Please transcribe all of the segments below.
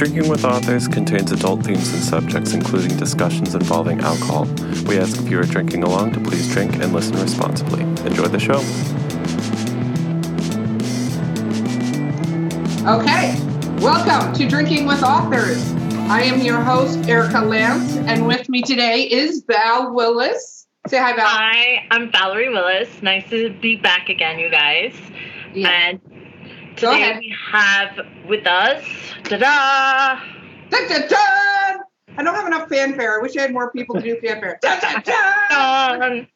Drinking with Authors contains adult themes and subjects, including discussions involving alcohol. We ask if you are drinking along to please drink and listen responsibly. Enjoy the show. Okay, welcome to Drinking with Authors. I am your host, Erica Lance, and with me today is Val Willis. Say hi, Val. Hi, I'm Valerie Willis. Nice to be back again, you guys. Yeah. And Go today we have with us, ta-da! Dun! I don't have enough fanfare. I wish I had more people to do fanfare. Um,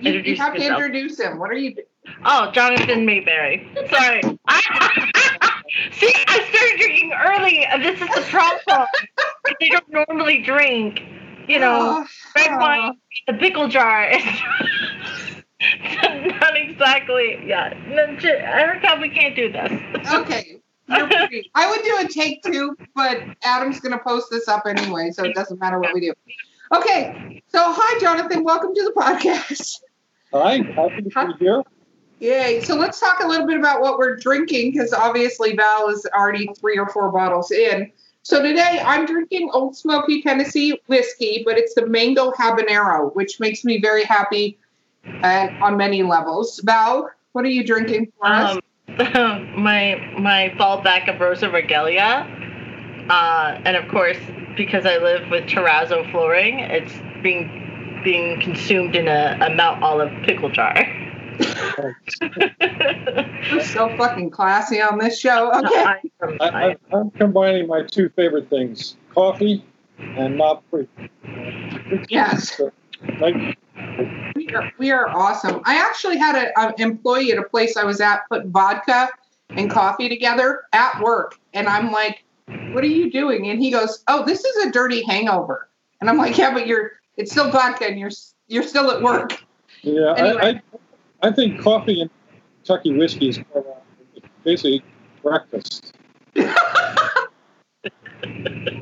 You, you have to yourself. introduce him. What are you doing? oh, Jonathan Maberry. Sorry. See, I started drinking early. and This is the problem. they don't normally drink, you know, red Oh, wine, the pickle jar. Not exactly. Yeah. No, j- Erica, we can't do this. Okay. You're. I would do a take two, but Adam's going to post this up anyway, so it doesn't matter what we do. Okay. So, hi, Jonathan. Welcome to the podcast. Hi, happy to be here. Yay. So let's talk a little bit about what we're drinking because obviously Val is already three or four bottles in. So today I'm drinking Ole Smoky Tennessee whiskey, but it's the mango habanero, which makes me very happy uh, on many levels. Val, what are you drinking for us? Um, my my fallback of Rosa Regale, uh, and of course because I live with terrazzo flooring, it's being being consumed in a, a Mount Olive pickle jar. We're so fucking classy on this show. Okay. I- I'm combining my two favorite things: coffee and not free. Yes. Like, We are, we are awesome. I actually had an employee at a place I was at put vodka and coffee together at work. And I'm like, what are you doing? And he goes, oh, this is a dirty hangover. And I'm like, yeah, but you're, it's still vodka and you're, you're still at work. yeah, Anyway. I, I, I think coffee and Kentucky whiskey is basically breakfast.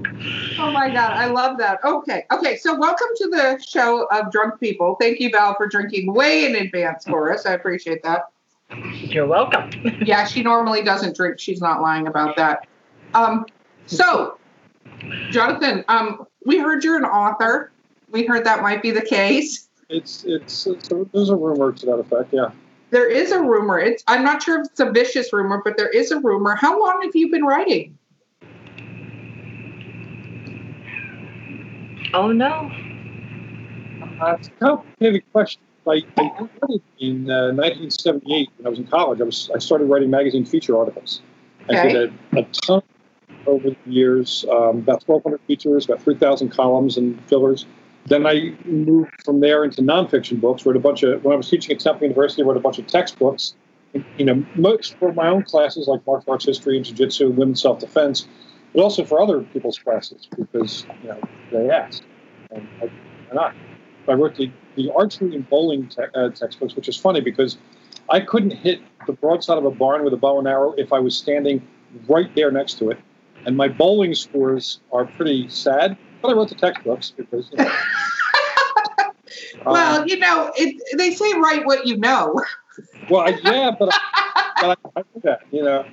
Oh my God. I love that. Okay. Okay. So welcome to the show of drunk people. Thank you, Val, for drinking way in advance for us. I appreciate that. You're welcome. Yeah, she normally doesn't drink. She's not lying about that. Um, so, Jonathan, um, we heard you're an author. We heard that might be the case. It's it's, it's there's a rumor to that effect. Yeah, There is a rumor. It's I'm not sure if it's a vicious rumor, but there is a rumor. How long have you been writing? Oh no. uh, it's a complicated question. Like, I started in uh, 1978 when I was in college. I was I started writing magazine feature articles. I did a, a ton over the years, um, about 1,200 features, about 3,000 columns and fillers. Then I moved from there into nonfiction books. Wrote a bunch of when I was teaching at Temple University. I wrote a bunch of textbooks. You know, most for my own classes like martial arts history jiu-jitsu women's self-defense, but also for other people's classes because you know they asked. And I, why not? I wrote the, the archery and bowling te- uh, textbooks, which is funny because I couldn't hit the broadside of a barn with a bow and arrow if I was standing right there next to it. And my bowling scores are pretty sad, but I wrote the textbooks because. You know, well, um, you know, it, they say write what you know. well, I, yeah, but, I, but I, I did that, you know.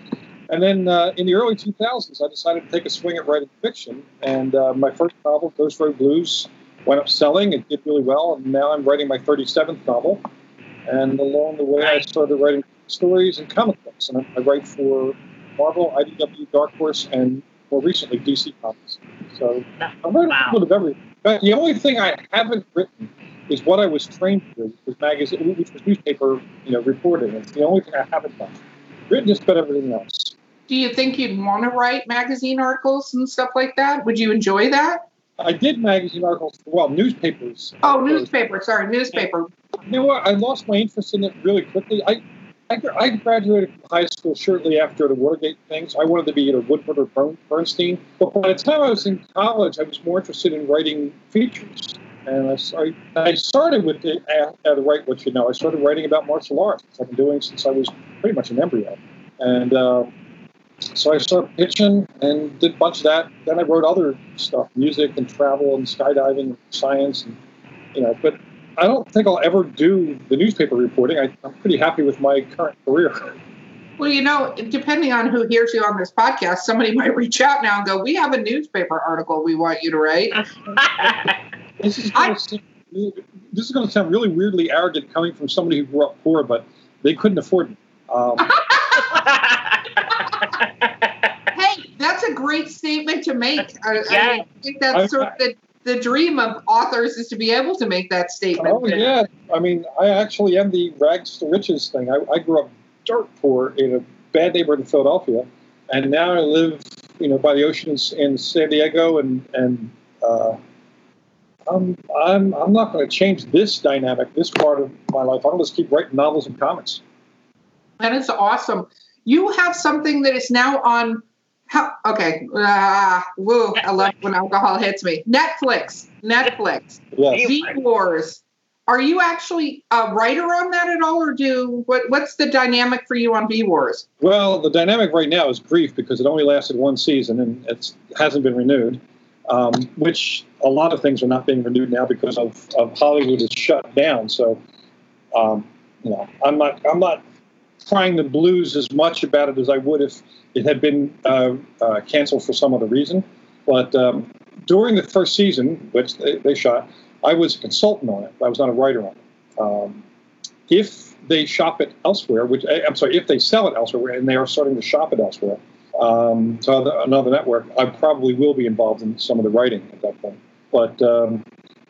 And then uh, in the early 2000s, I decided to take a swing at writing fiction. And uh, my first novel, Ghost Road Blues, went up selling. It did really well. And now I'm writing my 37th novel. And along the way, I started writing stories and comic books. And I, I write for Marvel, IDW, Dark Horse, and more recently, DC Comics. So I'm writing Wow. a little bit of everything. But the only thing I haven't written is what I was trained to do, which was magazine, which was newspaper, you know, reporting. It's the only thing I haven't done. Written just about everything else. Do you think you'd want to write magazine articles and stuff like that? Would you enjoy that? I did magazine articles, well, newspapers. Oh, newspaper. Sorry, newspaper. You know what? I lost my interest in it really quickly. I, I, I graduated from high school shortly after the Watergate things. I wanted to be either Woodward or Bernstein. But by the time I was in college, I was more interested in writing features. And I, I started with the, uh, uh, write what you know. I started writing about martial arts, which I've been doing since I was pretty much an embryo. And uh, so I started pitching and did a bunch of that. Then I wrote other stuff, music and travel and skydiving and science and you know, but I don't think I'll ever do the newspaper reporting. I, I'm pretty happy with my current career. Well, you know, depending on who hears you on this podcast, somebody might reach out now and go, "We have a newspaper article we want you to write." This is going to seem, this is going to sound really weirdly arrogant coming from somebody who grew up poor, but they couldn't afford me. Um, hey, that's a great statement to make. I, I, Yeah. I think that's sort of the, the dream of authors is to be able to make that statement. oh yeah, I mean, I actually am the rags to riches thing. I, I grew up dirt poor in a bad neighborhood in Philadelphia, and now I live, you know, by the oceans in San Diego, and and uh, I'm I'm I'm not going to change this dynamic, this part of my life. I'm going to just keep writing novels and comics. That is awesome. You have something that is now on. How, okay. Ah, woo. I love when alcohol hits me. Netflix. Netflix. Yes. V Wars. Are you actually a writer on that at all, or do what? What's the dynamic for you on V Wars? Well, the dynamic right now is grief because it only lasted one season and it hasn't been renewed. Um, which a lot of things are not being renewed now because of, of Hollywood is shut down. So, um, you know, I'm not I'm not crying the blues as much about it as I would if it had been uh, uh, canceled for some other reason. But um, during the first season, which they, they shot, I was a consultant on it. I was not a writer on it. Um, if they shop it elsewhere, which eh, I'm sorry, if they sell it elsewhere, and they are starting to shop it elsewhere, um, to other, another network, I probably will be involved in some of the writing at that point. But um,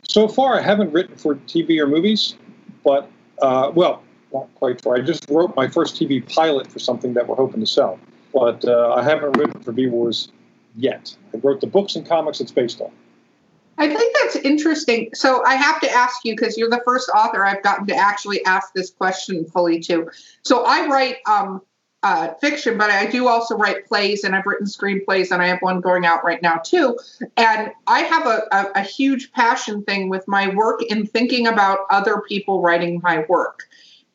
so far, I haven't written for TV or movies, but uh, well, not quite for. I just wrote my first TV pilot for something that we're hoping to sell, but uh, I haven't written for V Wars yet. I wrote the books and comics it's based on. I think that's interesting. So I have to ask you because you're the first author I've gotten to actually ask this question fully to. So I write um, uh, fiction, but I do also write plays, and I've written screenplays, and I have one going out right now too. And I have a, a, a huge passion thing with my work in thinking about other people writing my work.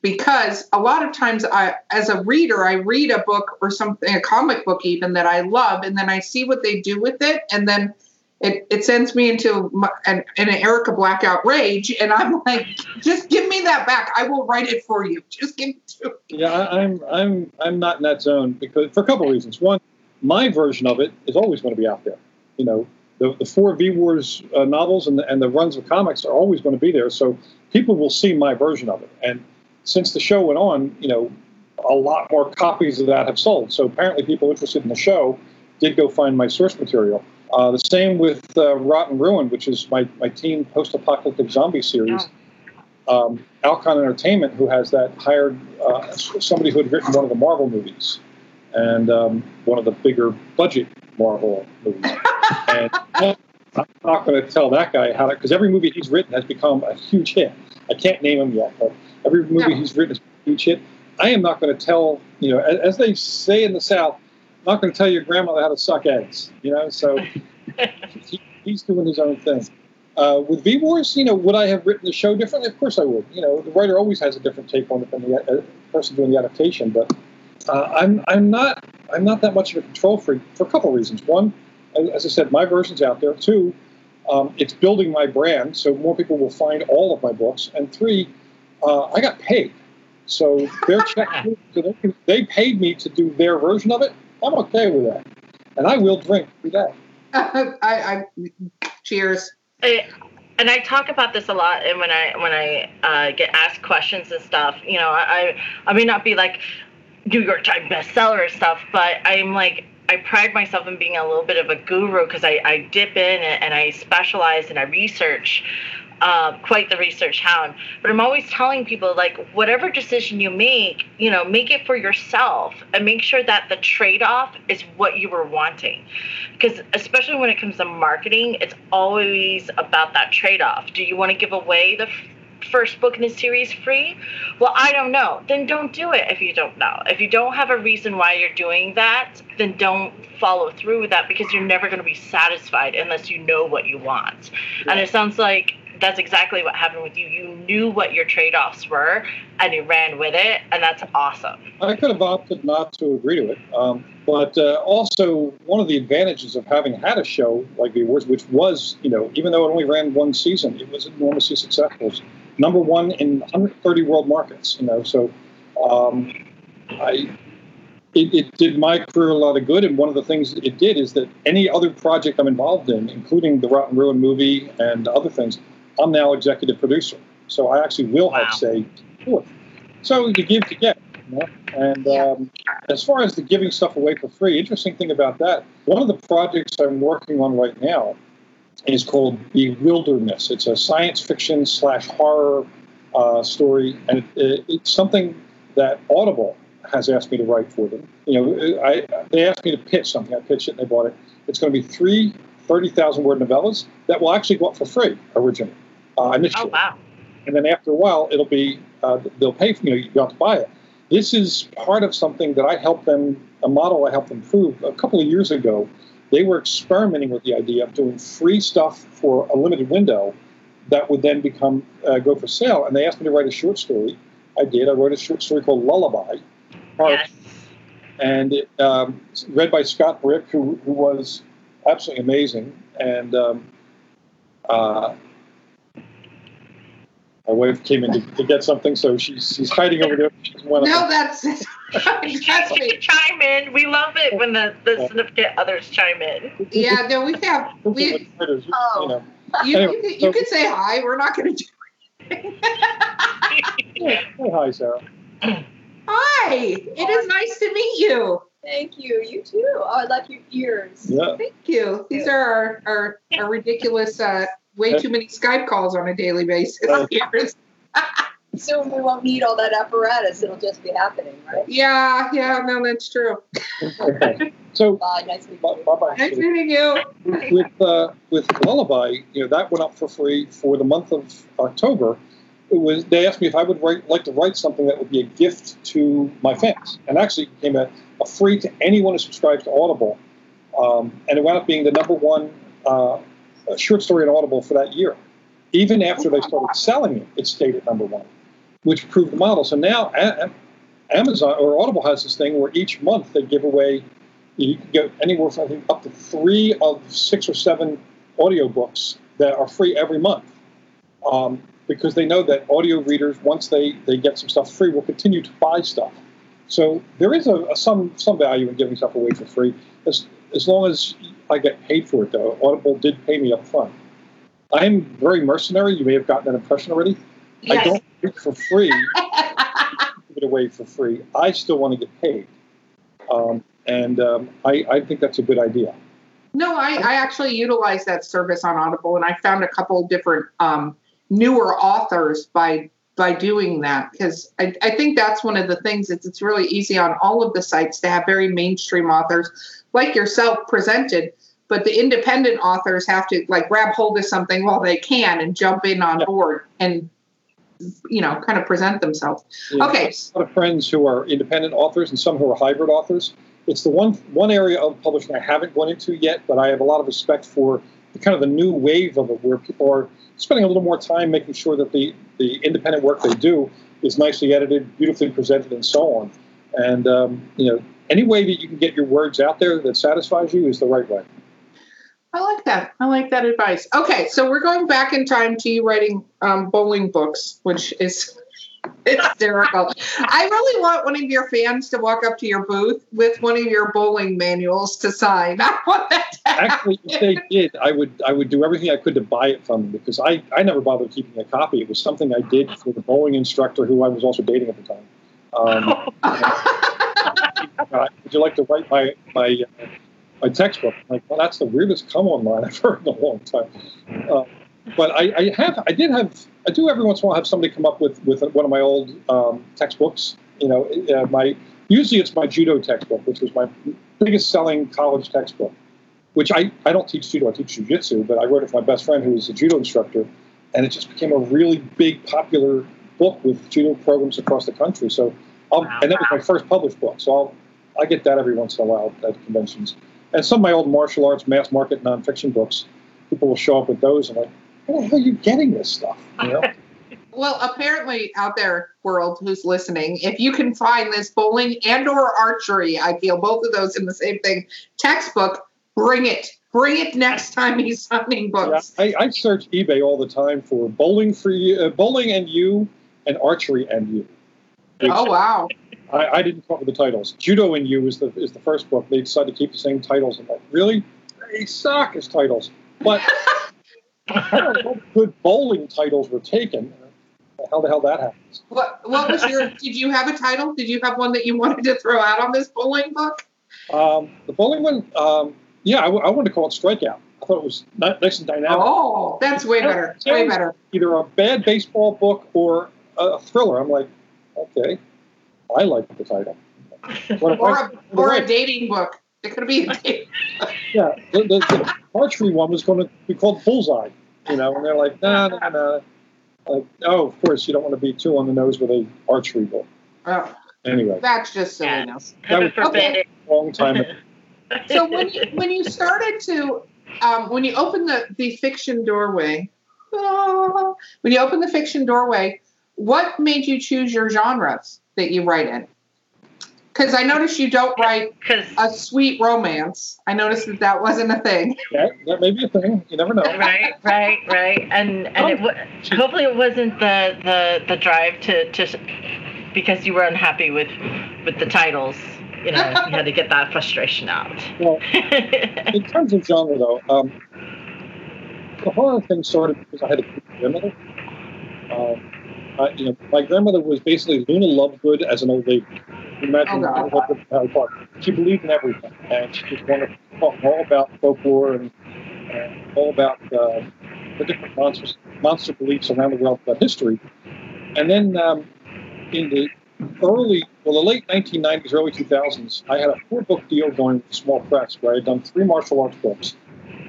Because a lot of times, I, as a reader, I read a book or something, a comic book even that I love, and then I see what they do with it, and then it, it sends me into my, an, an Erica blackout rage, and I'm like, just give me that back. I will write it for you. Just give it to me. Yeah, I, I'm I'm I'm not in that zone because for a couple of reasons. One, my version of it is always going to be out there. You know, the, the four V Wars uh, novels and the, and the runs of comics are always going to be there, so people will see my version of it. And since the show went on, you know, a lot more copies of that have sold. So apparently, people interested in the show did go find my source material. Uh, the same with uh, Rot & Ruin, which is my, my teen post apocalyptic zombie series. Um, Alcon Entertainment, who has that, hired uh, somebody who had written one of the Marvel movies and um, one of the bigger budget Marvel movies. and I'm not going to tell that guy how to, because every movie he's written has become a huge hit. I can't name him yet, but every movie he's written is a huge hit. I am not going to tell, you know, as, they say in the South, I'm not going to tell your grandmother how to suck eggs, you know, so he, he's doing his own thing. Uh, with V Wars, you know, would I have written the show differently? Of course I would. You know, the writer always has a different take on it than the uh, person doing the adaptation. But uh, I'm I'm not I'm not that much of a control freak for a couple of reasons. One, as as I said, my version's out there. Two, um, it's building my brand, so more people will find all of my books. And three, uh, I got paid, so their check so they, they paid me to do their version of it. I'm okay with that, and I will drink every day. I, I cheers. I- and I talk about this a lot, and when I when I uh, get asked questions and stuff, you know, I I may not be like New York Times bestseller or stuff, but I'm like I pride myself in being a little bit of a guru because I, I dip in and, I specialize and I research. Uh, quite the research hound, but I'm always telling people like whatever decision you make, you know, make it for yourself and make sure that the trade-off is what you were wanting because especially when it comes to marketing it's always about that trade-off do you want to give away the first book in the series free? Well i don't know. Then don't do it if you don't know. If you don't have a reason why you're doing that then don't follow through with that because you're never going to be satisfied unless you know what you want. And it sounds like that's exactly what happened with you. You knew what your trade-offs were and you ran with it and that's awesome. I could have opted not to agree to it. Um, but uh, also, one of the advantages of having had a show like V Wars, which was, you know, even though it only ran one season, it was enormously successful. It was number one in 130 world markets, you know. So um, I, it, it did my career a lot of good. And one of the things it did is that any other project I'm involved in, including the Rot & Ruin movie and other things, I'm now executive producer. So I actually will Wow. have say to. So you give to get. You know? And um, as far as the giving stuff away for free, interesting thing about that, one of the projects I'm working on right now is called Bewilderness. It's a science fiction slash horror uh, story, and it, it, it's something that Audible has asked me to write for them. You know, I, they asked me to pitch something. I pitched it, and they bought it. It's going to be three 30,000 word novellas that will actually go up for free originally, uh, initially Oh wow. and then after a while it'll be uh, they'll pay for you know you have to buy it this is part of something that i helped them a model i helped them prove a couple of years ago they were experimenting with the idea of doing free stuff for a limited window that would then become uh, go for sale and they asked me to write a short story i did i wrote a short story called lullaby Yes. and it, um, read by Scott Brick, who, who was absolutely amazing. And um, uh, my wife came in to, to get something, so she's she's hiding over there. She doesn't want No, that's that's Yes, we me. chime in. We love it when the, the significant others chime in. Yeah, no, we have we. Writers, you Oh. You, you, can, you can say hi. We're not going to do. Yeah, say hi, Sarah. Hi, it is nice to meet you. Thank you. You too. Oh, I love your ears. Yeah. Thank you. These are our our, our ridiculous, uh, way too many Skype calls on a daily basis. Soon we won't need all that apparatus. It'll just be happening, right? yeah, yeah, no, that's true. Okay. So, Bye. Nice meeting bye you. bye. Nice meeting you. with uh, with Lullaby, you know that went up for free for the month of October. It was they asked me if I would write, like to write something that would be a gift to my fans, and actually it became a, a free to anyone who subscribes to Audible, um, and it wound up being the number one uh, short story in Audible for that year. Even after they started selling it, it stayed at number one, which proved the model. So now Amazon or Audible has this thing where each month they give away you can get anywhere from I think up to three of six or seven audiobooks that are free every month. Um, because they know that audio readers, once they, they get some stuff free, will continue to buy stuff. So there is a, a some some value in giving stuff away for free, as as long as I get paid for it. Though Audible did pay me up front. I'm very mercenary. You may have gotten that impression already. I don't do it for free. give it away for free. I still want to get paid, um, and um, I, I think that's a good idea. No, I, I actually utilize that service on Audible, and I found a couple different um, newer authors by by doing that because I, I think that's one of the things. It's it's really easy on all of the sites to have very mainstream authors like yourself presented, but the independent authors have to like grab hold of something while they can and jump in on Yeah. board and you know kind of present themselves. Know, Okay. A lot of friends who are independent authors and some who are hybrid authors. It's the one one area of publishing I haven't gone into yet, but I have a lot of respect for the kind of the new wave of it, where people are spending a little more time making sure that the the independent work they do is nicely edited, beautifully presented, and so on. And um, you know, any way that you can get your words out there that satisfies you is the right way. I like that. I like that advice. Okay, so we're going back in time to you writing um, bowling books, which is hysterical. I really want one of your fans to walk up to your booth with one of your bowling manuals to sign. I want that to. Actually, if they did, I would I would do everything I could to buy it from them because I, I never bothered keeping a copy. It was something I did for the bowling instructor who I was also dating at the time. Um, uh, would you like to write my my uh, my textbook? I'm like, well, that's the weirdest come on line I've heard in a long time. Uh, but I, I have I did have I do every once in a while have somebody come up with with one of my old um, textbooks. You know, uh, my usually it's my judo textbook, which was my biggest selling college textbook. Which I, I don't teach judo, I teach jujitsu, but I wrote it for my best friend who was a judo instructor, and it just became a really big, popular book with judo programs across the country. So, I'll, and that was my first published book. So I'll I get that every once in a while at conventions. And some of my old martial arts, mass market nonfiction books, people will show up with those and like, where the hell are you getting this stuff? You know? Well, apparently, out there, world who's listening, if you can find this bowling and or archery, I feel both of those in the same thing. Textbook, bring it. Bring it next time he's signing Yeah, books. I, I search eBay all the time for bowling for you, uh, bowling and you, and archery and you. Oh wow. I, I didn't come up with the titles. Judo in You is the is the first book. They decided to keep the same titles. I'm like, really? They suck as titles. But I don't know good bowling titles were taken. How the hell that happens? What what was your did you have a title? Did you have one that you wanted to throw out on this bowling book? Um, the bowling one, um, yeah, I, w- I wanted to call it Strikeout. I thought it was nice and dynamic. Oh, that's way better. Way better. Either a bad baseball book or a thriller. I'm like, okay, I like the title. What Or I- a or a dating book. It could be a dating. yeah, the, the, the archery one was going to be called Bullseye, you know, and they're like, nah, nah, nah. Like, oh, of course, you don't want to be too on the nose with a archery book. Oh, Anyway, that's just silliness. Heaven That was- forbid it. long time. ago. So when you when you started to um, when you opened the the fiction doorway, ah, when you opened the fiction doorway, what made you choose your genres that you write in? Because I noticed you don't write a sweet romance. I noticed that that wasn't a thing. That, that may be a thing. You never know. right, right, right, and and it w- hopefully it wasn't the the the drive to to because you were unhappy with with the titles. You know, you had to get that frustration out. Well, in terms of genre, though, um, the horror thing started because I had a grandmother. Um, I, you know, my grandmother was basically Luna Lovegood as an old lady. Imagine Oh, Lovegood from Harry Potter. She believed in everything, and she just wanted to talk all about folklore and, and all about uh, the different monsters, monster beliefs around the world about history. And then um, in the early, well, the late 1990s, early 2000s, I had a four-book deal going with a small press where I had done three martial arts books,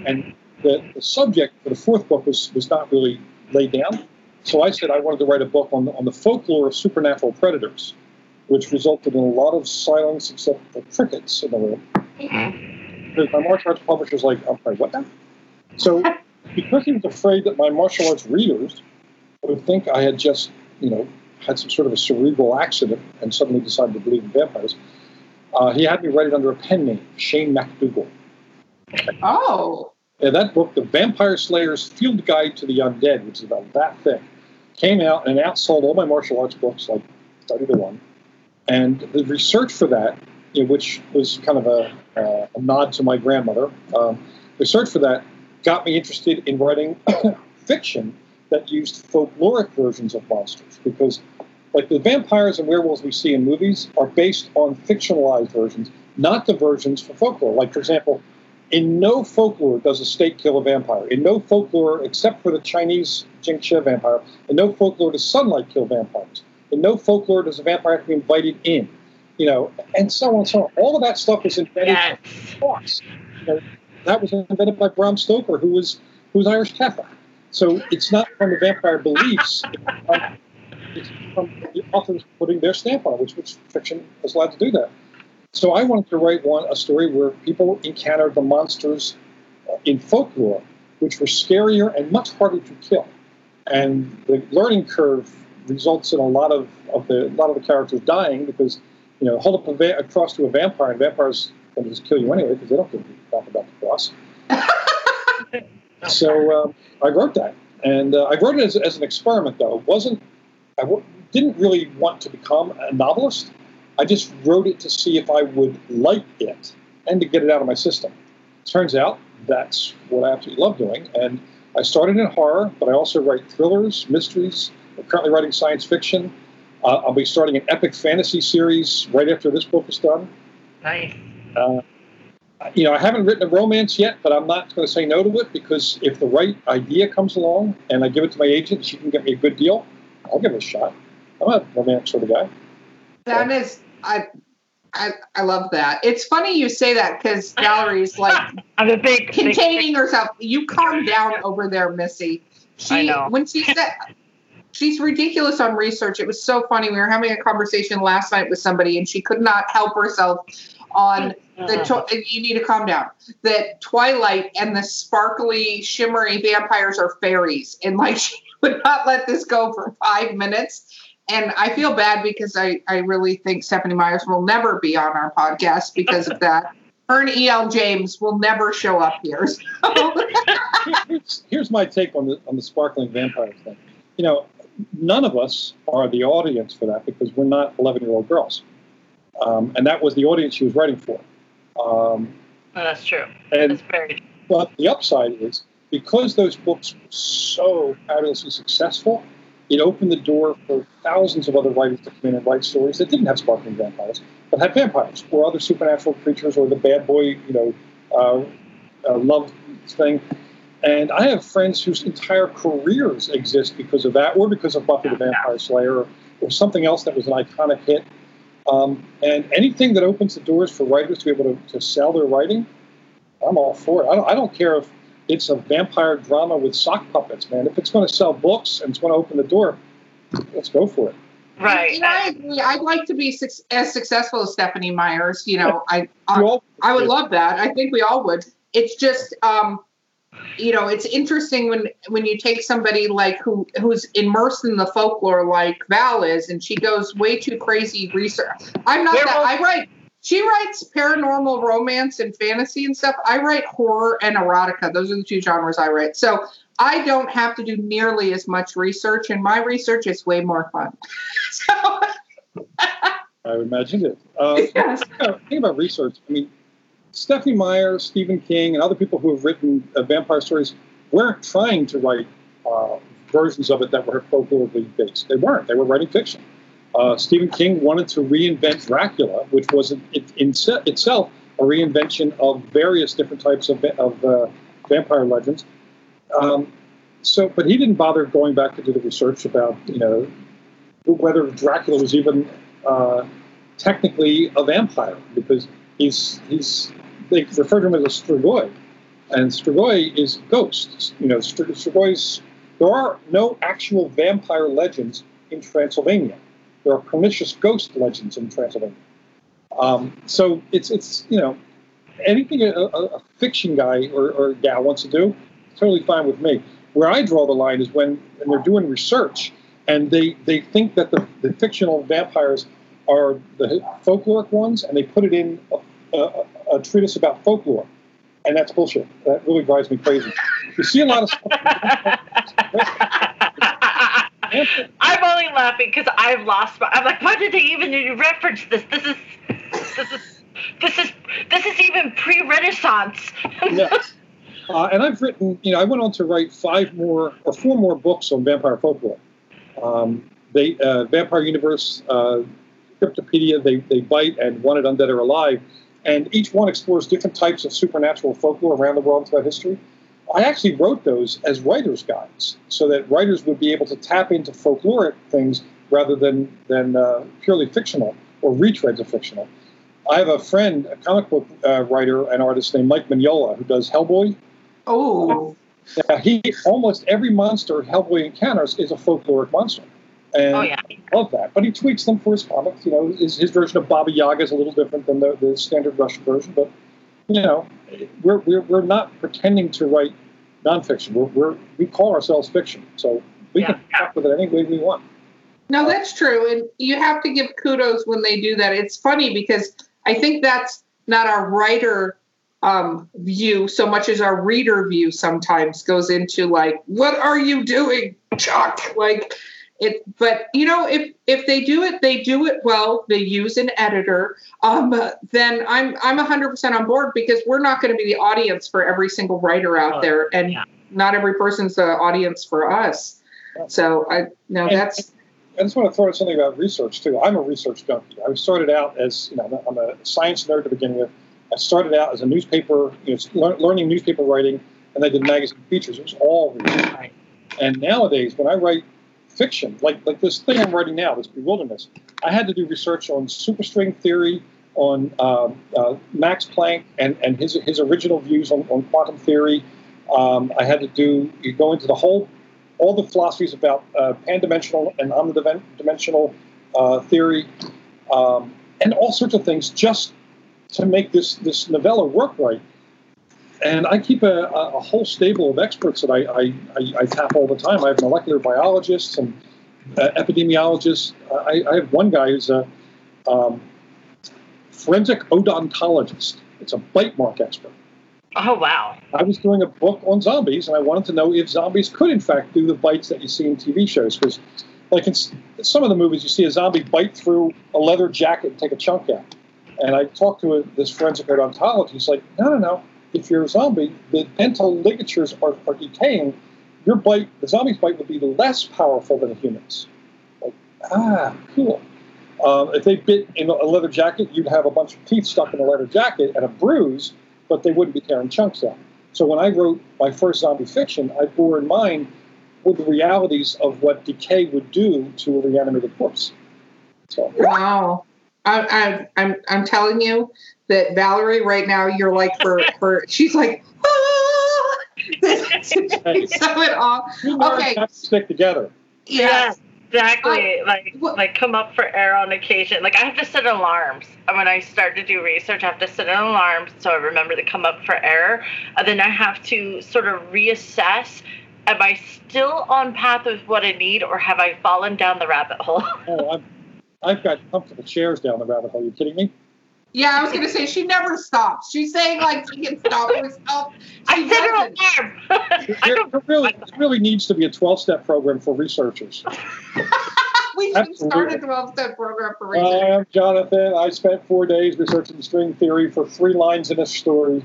and the, the subject for the fourth book was was not really laid down. So I said I wanted to write a book on the, on the folklore of supernatural predators, which resulted in a lot of silence except for crickets in the room. Because my martial arts publisher was like, I'm sorry, what now? So because he was afraid that my martial arts readers would think I had just, you know, had some sort of a cerebral accident and suddenly decided to believe in vampires, uh, he had me write it under a pen name, Shane MacDougall. Oh, And that book, The Vampire Slayer's Field Guide to the Undead, which is about that thick, came out and outsold all my martial arts books, like 30 to 1. And the research for that, you know, which was kind of a, uh, a nod to my grandmother, um, research for that got me interested in writing fiction that used folkloric versions of monsters because like the vampires and werewolves we see in movies are based on fictionalized versions, not the versions for folklore. Like, for example, in no folklore does a state kill a vampire. In no folklore, except for the Chinese Jiangshi vampire, in no folklore does sunlight kill vampires. In no folklore does a vampire have to be invited in. You know, and so on and so on. All of that stuff was invented Yes. farce. You know, that was invented by Bram Stoker, who was who was Irish Catholic. So it's not from the vampire beliefs. It's from, the authors putting their stamp on it, which, which fiction is allowed to do that. So I wanted to write one a story where people encountered the monsters uh, in folklore, which were scarier and much harder to kill. And the learning curve results in a lot of, of the a lot of the characters dying because you know hold up a, va- a cross to a vampire and vampires can just kill you anyway because they don't give a crap about the cross. so um, I wrote that, and uh, I wrote it as, as an experiment. Though it wasn't I w- didn't really want to become a novelist. I just wrote it to see if I would like it and to get it out of my system. Turns out that's what I absolutely love doing, and I started in horror, but I also write thrillers, mysteries. I'm currently writing science fiction. Uh, I'll be starting an epic fantasy series right after this book is done. Nice. Uh, you know, I haven't written a romance yet, but I'm not going to say no to it because if the right idea comes along and I give it to my agent, she can get me a good deal. I'll give it a shot. I'm a romantic sort of guy. that is I. I, I love that. It's funny you say that because Valerie's like I'm a big, big containing herself. You calm down over there, Missy. She I know. when she said she's ridiculous on research. It was so funny. We were having a conversation last night with somebody, and she could not help herself on the. You need to calm down. That Twilight and the sparkly, shimmery vampires are fairies, and like she would not let this go for five minutes. And I feel bad because I, I really think Stephenie Meyers will never be on our podcast because of that. Her and E.L. James will never show up here. So. here's, here's my take on the on the sparkling vampire thing. You know, none of us are the audience for that because we're not 11 year old girls. Um, and that was the audience she was writing for. Um, Oh, that's true. and That's very true. but the upside is because those books were so fabulously successful, it opened the door for thousands of other writers to come in and write stories that didn't have sparkling vampires, but had vampires or other supernatural creatures or the bad boy, you know, uh, uh, love thing. And I have friends whose entire careers exist because of that, or because of Buffy the Vampire Slayer, or, or something else that was an iconic hit. Um, and anything that opens the doors for writers to be able to, to sell their writing, I'm all for it. I don't, I don't care if it's a vampire drama with sock puppets, man. If it's going to sell books and it's going to open the door, let's go for it. Right. You know, I agree. I'd like to be suc as successful as Stephenie Meyers. You know, I I, I would love that. I think we all would. It's just, um, you know, it's interesting when when you take somebody like who who's immersed in the folklore like Val is, and she goes way too crazy research. I'm not that. Werewolf- I write. She writes paranormal romance and fantasy and stuff. I write horror and erotica. Those are the two genres I write. So I don't have to do nearly as much research, and my research is way more fun. so, I imagined it. Uh, yes. Think about research. I mean, Stephenie Meyer, Stephen King, and other people who have written uh, vampire stories weren't trying to write uh, versions of it that were folklorically based. They weren't. They were writing fiction. Uh, Stephen King wanted to reinvent Dracula, which was in, in se- itself a reinvention of various different types of, of uh, vampire legends. Um, so, but he didn't bother going back to do the research about, you know, whether Dracula was even uh, technically a vampire because he's he's they refer to him as a Strigoi, and Strigoi is ghosts. You know, Str- Strigoi's there are no actual vampire legends in Transylvania. There are pernicious ghost legends in Transylvania. Um, so it's it's you know anything a, a, fiction guy or, or gal wants to do, totally fine with me. Where I draw the line is when, when they're doing research and they, they think that the, the fictional vampires are the folkloric ones and they put it in a, a, a treatise about folklore. And that's bullshit. That really drives me crazy. You see a lot of stuff. I'm only laughing because I've lost my. I'm like, why did they even reference this? This is, this is, this is, this is even pre-Renaissance. yes. Uh, and I've written, you know, I went on to write five more or four more books on vampire folklore. Um, they, uh, Vampire Universe, uh, Cryptopedia, they, they bite, and Wanted Undead or Alive. And each one explores different types of supernatural folklore around the world throughout history. I actually wrote those as writer's guides so that writers would be able to tap into folkloric things rather than, than uh, purely fictional or retreads of fictional. I have a friend, a comic book uh, writer and artist named Mike Mignola, who does Hellboy. Oh, Yeah, he almost every monster Hellboy encounters is a folkloric monster, and Oh yeah. I love that. But he tweaks them for his comics. You know, his, his version of Baba Yaga is a little different than the, the standard Russian version, but you know, we're, we're, we're not pretending to write nonfiction. We're, we're we call ourselves fiction, so we Yeah. can talk with it any way we want. no, that's true. And you have to give kudos when they do that. It's funny because I think that's not our writer um, view so much as our reader view sometimes goes into like, what are you doing, Chuck? Like it, but you know, if if they do it, they do it well. They use an editor. Um, then I'm I'm 100 percent on board because we're not going to be the audience for every single writer out Oh, there, and yeah. not every person's the audience for us. So I no, And- that's I just want to throw in something about research too. I'm a research junkie. I started out as you know I'm a science nerd to begin with. I started out as a newspaper, you know, learning newspaper writing, and I did magazine features. It was all research. And nowadays, when I write fiction, like like this thing I'm writing now, this Bewilderness, I had to do research on superstring theory, on um, uh, Max Planck and, and his his original views on, on quantum theory. Um, I had to do you go into the whole all the philosophies about uh, pan-dimensional and omnidimensional uh, theory, um, and all sorts of things just to make this this novella work right. And I keep a, a whole stable of experts that I, I, I, I tap all the time. I have molecular biologists and uh, epidemiologists. I, I have one guy who's a um, forensic odontologist. It's a bite mark expert. Oh wow. I was doing a book on zombies, and I wanted to know if zombies could, in fact, do the bites that you see in TV shows. Because, like in some of the movies, you see a zombie bite through a leather jacket and take a chunk out. And I talked to a, this forensic odontologist. He's like, no, no, no. If you're a zombie, the dental ligatures are, are decaying. Your bite, the zombie's bite, would be less powerful than a human's. Like, ah, cool. Um, if they bit in a leather jacket, you'd have a bunch of teeth stuck in a leather jacket and a bruise, but they wouldn't be tearing chunks out. So when I wrote my first zombie fiction, I bore in mind what the realities of what decay would do to a reanimated corpse. So Wow. I, I, I'm I'm telling you that Valerie right now you're like her her she's like ah! so it all Okay. have to stick together. yes. Exactly. like what- like come up for air on occasion. Like I have to set alarms. And when I start to do research, I have to set an alarm so I remember to come up for air. And then I have to sort of reassess. Am I still on path with what I need, or have I fallen down the rabbit hole? Oh, I've, I've got comfortable chairs down the rabbit hole. Are you kidding me? Yeah, I was gonna say she never stops. She's saying like she can stop herself. I She set an doesn't. alarm. I There, don't. there really, there really needs to be a 12 step program for researchers. We should start a 12 step program for researchers. I'm Jonathan. I spent four days researching string theory for three lines in a story.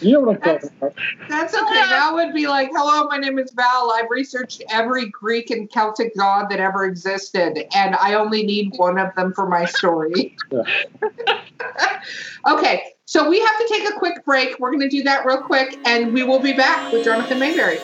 You know what I'm talking about. That's okay. That would be like, hello, my name is Val. I've researched every Greek and Celtic god that ever existed, and I only need one of them for my story. Yeah. okay, so we have to take a quick break. We're going to do that real quick, and we will be back with Jonathan Maberry.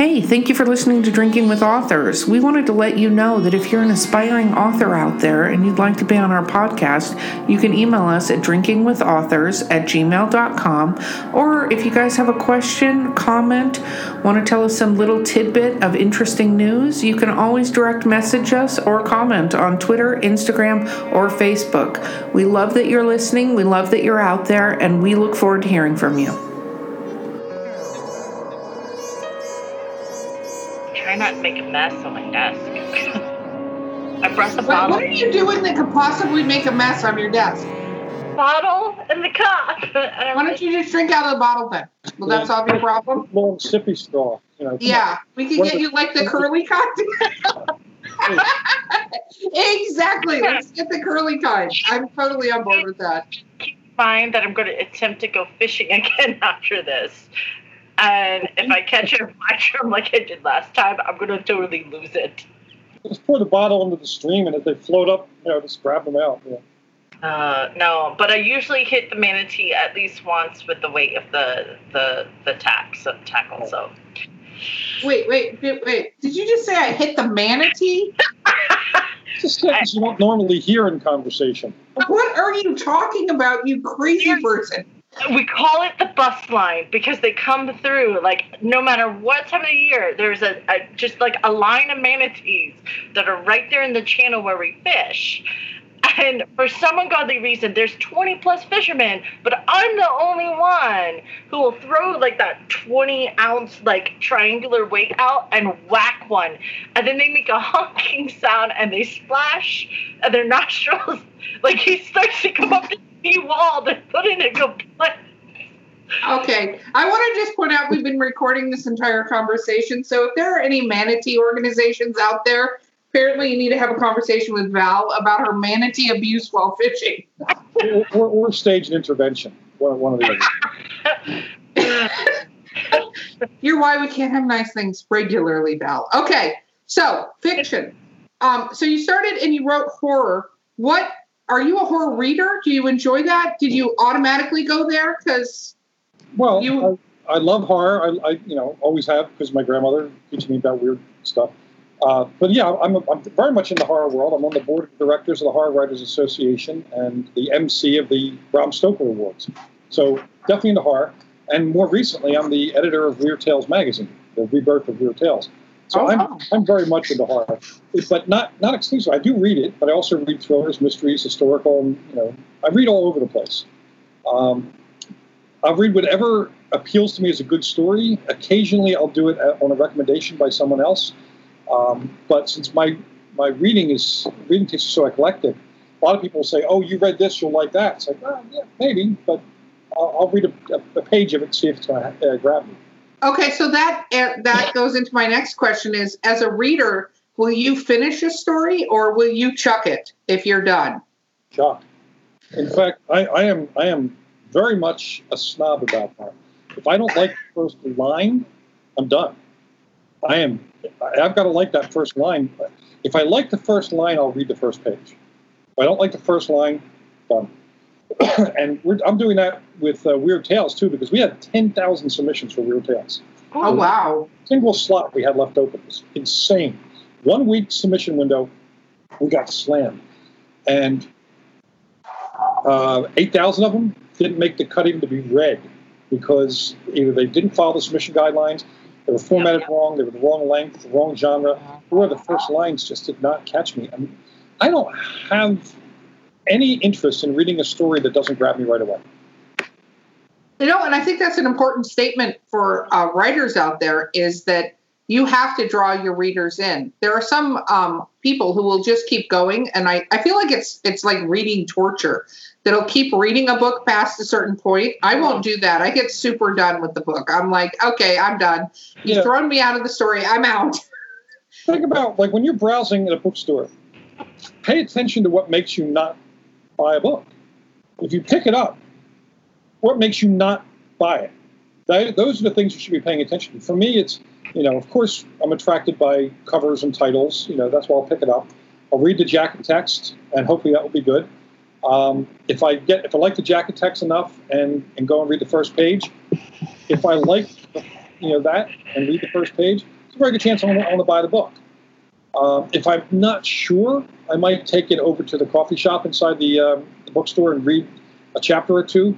Hey, thank you for listening to Drinking with Authors. We wanted to let you know that if you're an aspiring author out there and you'd like to be on our podcast, you can email us at drinkingwithauthors at gmail.com. Or if you guys have a question, comment, want to tell us some little tidbit of interesting news, you can always direct message us or comment on Twitter, Instagram, or Facebook. We love that you're listening, we love that you're out there, and we look forward to hearing from you. Try not to make a mess on my desk. I brought the What, bottle, what are you doing that could possibly make a mess on your desk? bottle and the cup. And Why don't you just drink out of the bottle then? Will that solve your problem? Long sippy straw. You know, Yeah, we could What get if- you like the curly kind. exactly. Let's get the curly kind. I'm totally on board with that. keep in mind that I'm going to attempt to go fishing again after this. And if I catch a mushroom like I did last time, I'm going to totally lose it. Just pour the bottle into the stream, and if they float up, you know, just grab them out. You know. Uh, no, but I usually hit the manatee at least once with the weight of the the the tack, so, tackle. So Wait, wait, wait, wait. Did you just say I hit the manatee? just a sentence you don't normally hear in conversation. What are you talking about, you crazy person? We call it the bus line because they come through like no matter what time of the year. There's a, a just like a line of manatees that are right there in the channel where we fish. And for some ungodly reason, there's 20 plus fishermen, but I'm the only one who will throw like that 20 ounce like triangular weight out and whack one. And then they make a honking sound and they splash and their nostrils like he starts to come up to the wall. They're putting a complaint. Okay, I want to just point out we've been recording this entire conversation. So if there are any manatee organizations out there, apparently you need to have a conversation with Val about her manatee abuse while fishing. we're, or stage an intervention. One, one of the other. You're why we can't have nice things regularly, Val. Okay, so fiction. Um, so you started and you wrote horror. What are you a horror reader? Do you enjoy that? Did you automatically go there? Because Well, You- I, I love horror. I, I, you know, always have because my grandmother teaching me about weird stuff. Uh, but yeah, I'm, I'm very much in the horror world. I'm on the board of directors of the Horror Writers Association and the MC of the Bram Stoker Awards. So definitely into horror. And more recently, I'm the editor of Weird Tales magazine, the rebirth of Weird Tales. So Oh, I'm, wow. I'm very much into horror, but not not exclusively. I do read it, but I also read thrillers, mysteries, historical. And, you know, I read all over the place. Um, I'll read whatever appeals to me as a good story. Occasionally, I'll do it on a recommendation by someone else. Um, but since my my reading is reading taste is so eclectic, a lot of people say, "Oh, you read this, you'll like that." It's like, oh, yeah, maybe, but I'll, I'll read a, a, page of it, see if it's going to uh, grab me. Okay, so that uh, that goes into my next question: is as a reader, will you finish a story or will you chuck it if you're done? Chuck. In fact, I, I am I am very much a snob about that. If I don't like the first line, I'm done. I am. I've got to like that first line. If I like the first line, I'll read the first page. If I don't like the first line, done. and I'm doing that with uh, Weird Tales too, because we had 10,000 submissions for Weird Tales. Oh, wow. Single slot we had left open. It was insane. One week submission window, we got slammed. And uh, 8,000 of them didn't make the cut even to be read because either they didn't follow the submission guidelines, they were formatted wrong, they were the wrong length, the wrong genre, or the first lines just did not catch me. I, mean, I don't have any interest in reading a story that doesn't grab me right away. You know, and I think that's an important statement for uh, writers out there is that you have to draw your readers in. There are some um, people who will just keep going, and I, I feel like it's it's like reading torture. That'll keep reading a book past a certain point. I won't do that. I get super done with the book. I'm like, okay, I'm done. You've yeah. thrown me out of the story. I'm out. Think about like when you're browsing in a bookstore. Pay attention to what makes you not buy a book. If you pick it up, what makes you not buy it? That, those are the things you should be paying attention to. For me, it's, you know, of course, I'm attracted by covers and titles. You know, that's why I'll pick it up. I'll read the jacket text, and hopefully that will be good. Um, if I get, if I like the jacket text enough, and and go and read the first page, if I like, you know, that and read the first page, it's a very good chance I want to buy the book. Um, if I'm not sure, I might take it over to the coffee shop inside the, uh, the bookstore and read a chapter or two.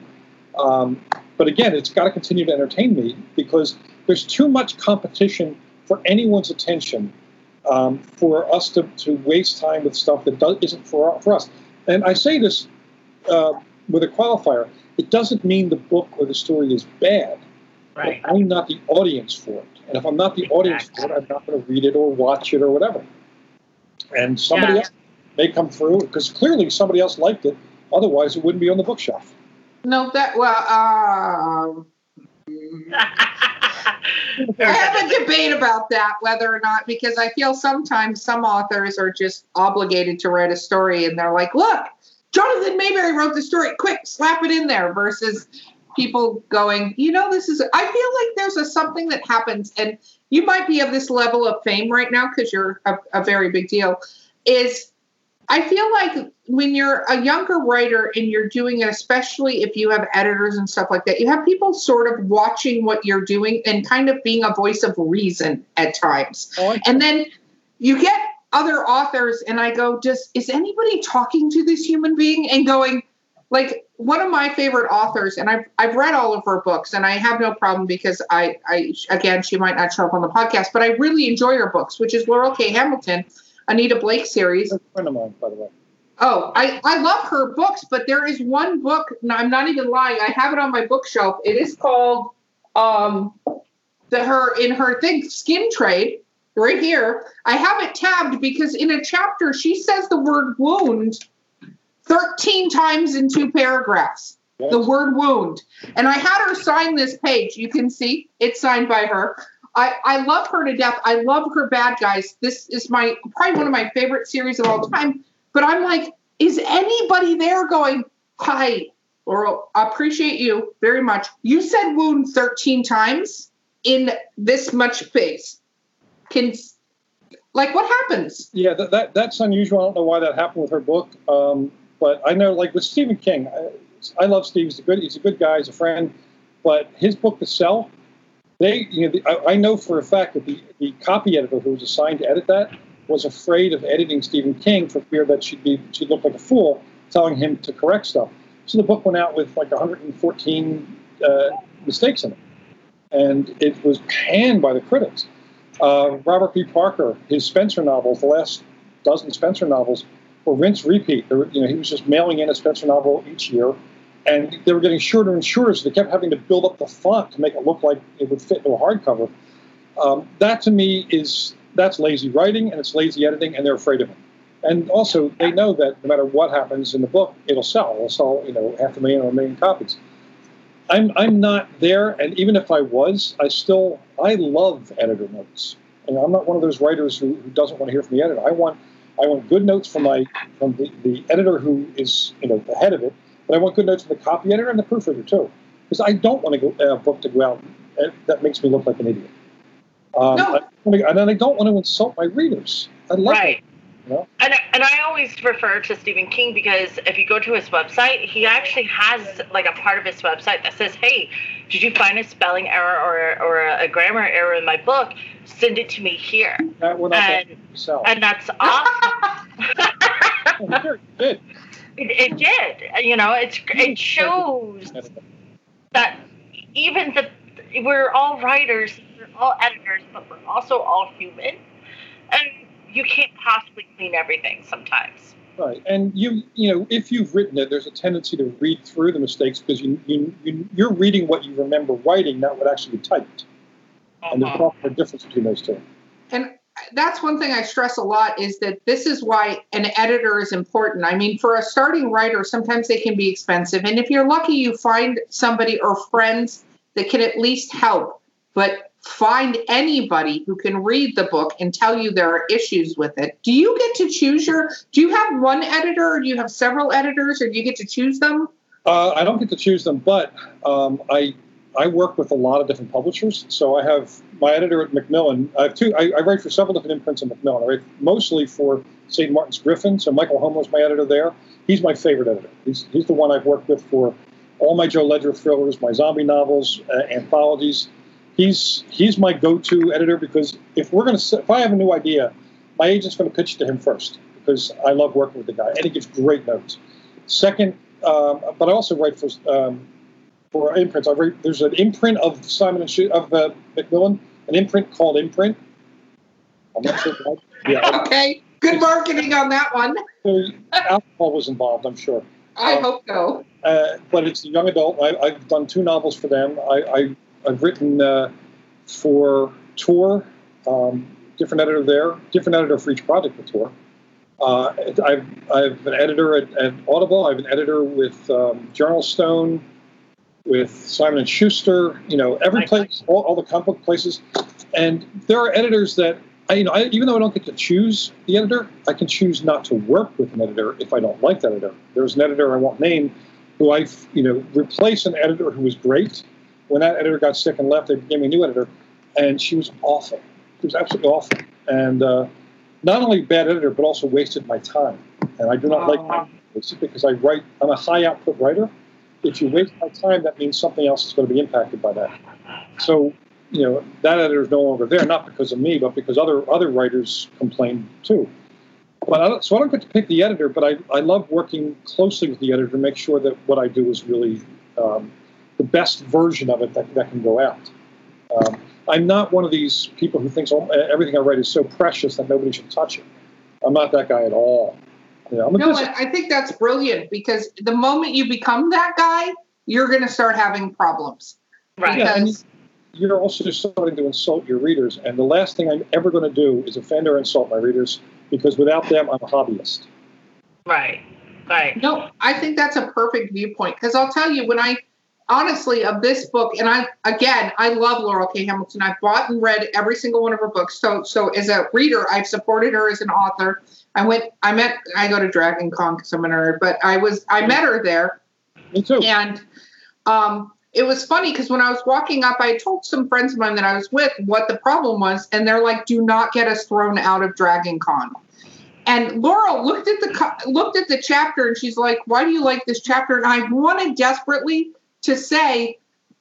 Um, but again, it's got to continue to entertain me because there's too much competition for anyone's attention um, for us to, to waste time with stuff that does, isn't for, for us. And I say this uh, with a qualifier it doesn't mean the book or the story is bad. Right. I'm not the audience for it. And if I'm not the audience for it, I'm not going to read it or watch it or whatever. And somebody yeah. else may come through because clearly somebody else liked it. Otherwise, it wouldn't be on the bookshelf. No, that well. Uh, I have a debate about that, whether or not, because I feel sometimes some authors are just obligated to write a story and they're like, look, Jonathan Maberry wrote the story, quick, slap it in there, versus people going, you know, this is, I feel like there's a something that happens, and you might be of this level of fame right now because you're a, a very big deal. Is I feel like when you're a younger writer and you're doing it, especially if you have editors and stuff like that, you have people sort of watching what you're doing and kind of being a voice of reason at times. Oh, and then you get other authors, and I go, just is anybody talking to this human being and going, like one of my favorite authors, and I've I've read all of her books, and I have no problem because I I again she might not show up on the podcast, but I really enjoy her books, which is Laurell K. Hamilton, Anita Blake series. A friend of mine, by the way. Oh, I, I love her books, but there is one book, and I'm not even lying, I have it on my bookshelf. It is called um the her in her thing, Skin Trade, right here. I have it tabbed because in a chapter she says the word wound 13 times in two paragraphs. Yes. The word wound. And I had her sign this page. You can see it's signed by her. I, I love her to death. I love her bad guys. This is my probably one of my favorite series of all time. But I'm like, is anybody there going, hi, or appreciate you very much. You said wound 13 times in this much space. Can like what happens? Yeah, that, that that's unusual. I don't know why that happened with her book. Um, but I know, like with Stephen King, I, I love Steve. He's a good, he's a good guy. He's a friend. But his book to sell, they, you know, the, I, I, know for a fact that the, the copy editor who was assigned to edit that was afraid of editing Stephen King for fear that she'd be she'd look like a fool telling him to correct stuff. So the book went out with like 114 uh, mistakes in it, and it was panned by the critics. Uh, Robert B. Parker, his Spenser novels, the last dozen Spenser novels, or rinse repeat. Were, you know, he was just mailing in a Spenser novel each year, and they were getting shorter and shorter, so they kept having to build up the font to make it look like it would fit into a hardcover. Um, that to me is that's lazy writing and it's lazy editing, and they're afraid of it. And also, they know that no matter what happens in the book, it'll sell. It'll sell, you know, half a million or a million copies. I'm I'm not there, and even if I was, I still I love editor notes. And I'm not one of those writers who, who doesn't want to hear from the editor. I want I want good notes from my from the, the editor who is you know the head of it, but I want good notes from the copy editor and the proofreader too, because I don't want to go, a uh, book to go out uh, that makes me look like an idiot. Um, No. I, and I don't want to insult my readers. I love Right. it. you know? And, and I always refer to Stephen King because if you go to his website, he actually has like a part of his website that says, "Hey, did you find a spelling error or or a grammar error in my book? Send it to me here." That And-. And that's awesome. Oh, sure, you did. It, it did. You know, it's it shows that even the we're all writers, we're all editors, but we're also all human, and you can't possibly clean everything sometimes. Right, and you you know if you've written it, there's a tendency to read through the mistakes because you, you, you you're reading what you remember writing, not what actually be typed, and there's Uh-huh. probably a difference between those two. And that's one thing I stress a lot is that this is why an editor is important. I mean, for a starting writer, sometimes they can be expensive. And if you're lucky, you find somebody or friends that can at least help. But find anybody who can read the book and tell you there are issues with it. Do you get to choose your, do you have one editor or do you have several editors or do you get to choose them? Uh, I don't get to choose them, but um, I I work with a lot of different publishers. So I have my editor at Macmillan. I have two. I, I write for several different imprints at Macmillan. I write mostly for St. Martin's Griffin. So Michael Homler's my editor there. He's my favorite editor. He's he's the one I've worked with for all my Joe Ledger thrillers, my zombie novels, uh, anthologies. He's he's my go-to editor because if we're to if I have a new idea, my agent's going to pitch it to him first because I love working with the guy and he gives great notes. Second, um, but I also write for um, for imprints. I write, there's an imprint of Simon and Schu- of uh, Macmillan, an imprint called Imprint. I'm not sure. Yeah, Okay. Good marketing on that one. so alcohol was involved. I'm sure. I Um, hope so. Uh, but it's a young adult. I, I've done two novels for them. I, I, I've written uh, for Tor, um, different editor there, different editor for each project with Tor. Uh, I've, I've an editor at, at Audible. I have an editor with um, JournalStone, with Simon and Schuster. You know, every place, all, all the comic book places, and there are editors that I, you know, I, even though I don't get to choose the editor, I can choose not to work with an editor if I don't like that editor. There's an editor I won't name who I, you know, replaced an editor who was great. When that editor got sick and left, they gave me a new editor, and she was awful. She was absolutely awful, and uh, not only bad editor, but also wasted my time. And I do not like that because I write. I'm a high output writer. If you waste my time, that means something else is going to be impacted by that. So, you know, that editor is no longer there, not because of me, but because other other writers complain too. But I so I don't get to pick the editor, but I, I love working closely with the editor to make sure that what I do is really um, the best version of it that, that can go out. Um, I'm not one of these people who thinks oh, everything I write is so precious that nobody should touch it. I'm not that guy at all. You know, I'm No, business- I I think that's brilliant because the moment you become that guy, you're going to start having problems. Right. Yeah, Because you're also starting to insult your readers. And the last thing I'm ever going to do is offend or insult my readers because without them, I'm a hobbyist. Right. Right. no, I think that's a perfect viewpoint because I'll tell you when I honestly of this book and I again I love Laurell K Hamilton. I've bought and read every single one of her books. So so as a reader, I've supported her as an author. I went I met I go to Dragon Con because I'm a nerd, but I was I met her there Me too. And um, it was funny because when I was walking up, I told some friends of mine that I was with what the problem was, and they're like, "Do not get us thrown out of Dragon Con." And Laurell looked at the looked at the chapter, and she's like, "Why do you like this chapter?" And I wanted desperately to say,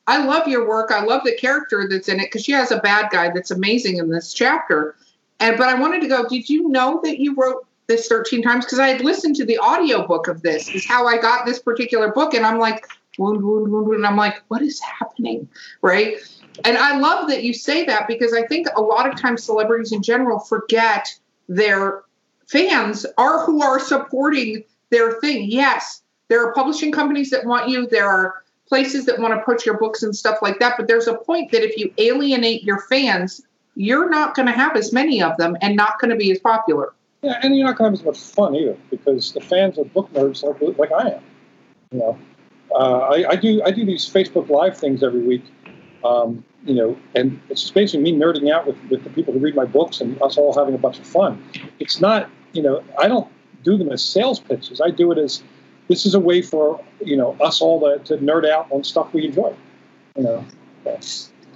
"I love your work. I love the character that's in it because she has a bad guy that's amazing in this chapter." And but I wanted to go, "Did you know that you wrote?" this 13 times because I had listened to the audiobook of this is how I got this particular book and I'm like wound wound wound wound and I'm like what is happening right and I love that you say that because I think a lot of times celebrities in general forget their fans are who are supporting their thing yes there are publishing companies that want you there are places that want to put your books and stuff like that but there's a point that if you alienate your fans you're not going to have as many of them and not going to be as popular Yeah, and you're not going to have as much fun either because the fans are book nerds like, like I am. You know, uh, I, I do I do these Facebook Live things every week. Um, you know, and it's just basically me nerding out with, with the people who read my books and us all having a bunch of fun. It's not, you know, I don't do them as sales pitches. I do it as this is a way for you know us all to, to nerd out on stuff we enjoy. You know.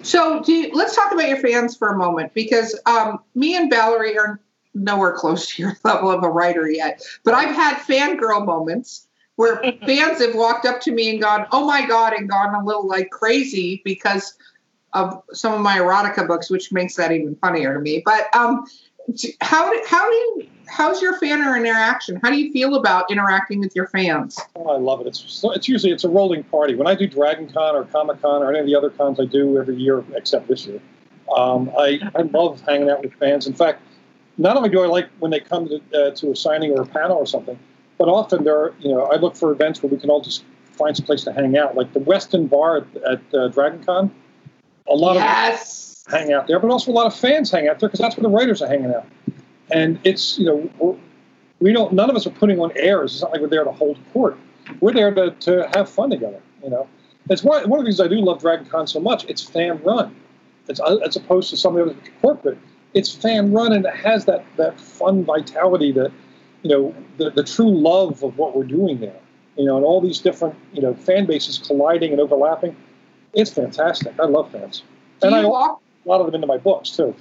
So do you, let's talk about your fans for a moment because um, me and Valerie are nowhere close to your level of a writer yet. But I've had fangirl moments where fans have walked up to me and gone, "Oh my god," and gone a little like crazy because of some of my erotica books, which makes that even funnier to me. But um, how do, how do you how's your fan or interaction? How do you feel about interacting with your fans? Oh, I love it. It's so, it's usually it's a rolling party. When I do Dragon Con or Comic Con or any of the other cons I do every year, except this year, um, I I love hanging out with fans. In fact, not only do I like when they come to, uh, to a signing or a panel or something, but often there are, you know I look for events where we can all just find some place to hang out, like the Westin Bar at, at uh, Dragon Con. A lot yes. of hang out there, but also a lot of fans hang out there because that's where the writers are hanging out. And it's you know we're, we don't none of us are putting on airs. It's not like we're there to hold court. We're there to, to have fun together. You know, it's one, one of the reasons I do love Dragon Con so much. It's fan run. It's uh, as opposed to some of the other corporate. It's fan run and it has that that fun vitality that you know the, the true love of what we're doing there. You know, and all these different you know fan bases colliding and overlapping. It's fantastic. I love fans, Do and I walk? A lot of them into my books too.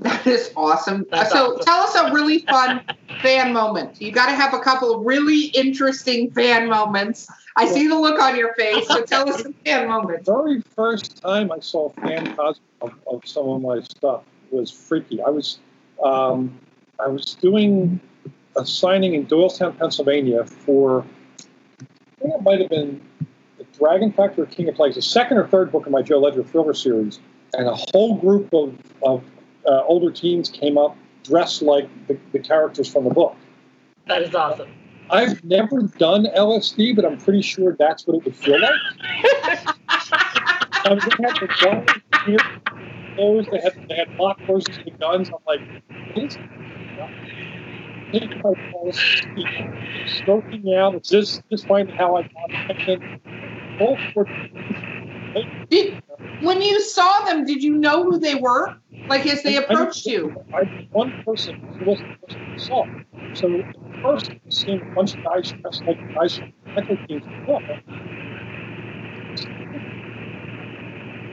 That is awesome. That's so awesome. tell us a really fun fan moment. You got to have a couple of really interesting fan moments. I see the look on your face. So tell us a fan moment. The very first time I saw fan cosplay of, of some of my stuff was freaky. I was um, I was doing a signing in Doylestown, Pennsylvania for I think it might have been the Dragon Factory or King of Plagues, the second or third book in my Joe Ledger thriller series, and a whole group of, of uh, older teens came up dressed like the, the characters from the book. That is awesome. I've never done LSD, but I'm pretty sure that's what it would feel like. I was looking at the guns, here, clothes, they had, they had mock versions of the guns. I'm like, this take my pulse, stroking out, it's just, just finding how I got it. And then both were, Did, when you saw them, did you know who they were? Like as they approached you? I one person who wasn't the person who saw. So first seeing a bunch of guys dressed like guys from Echo teams.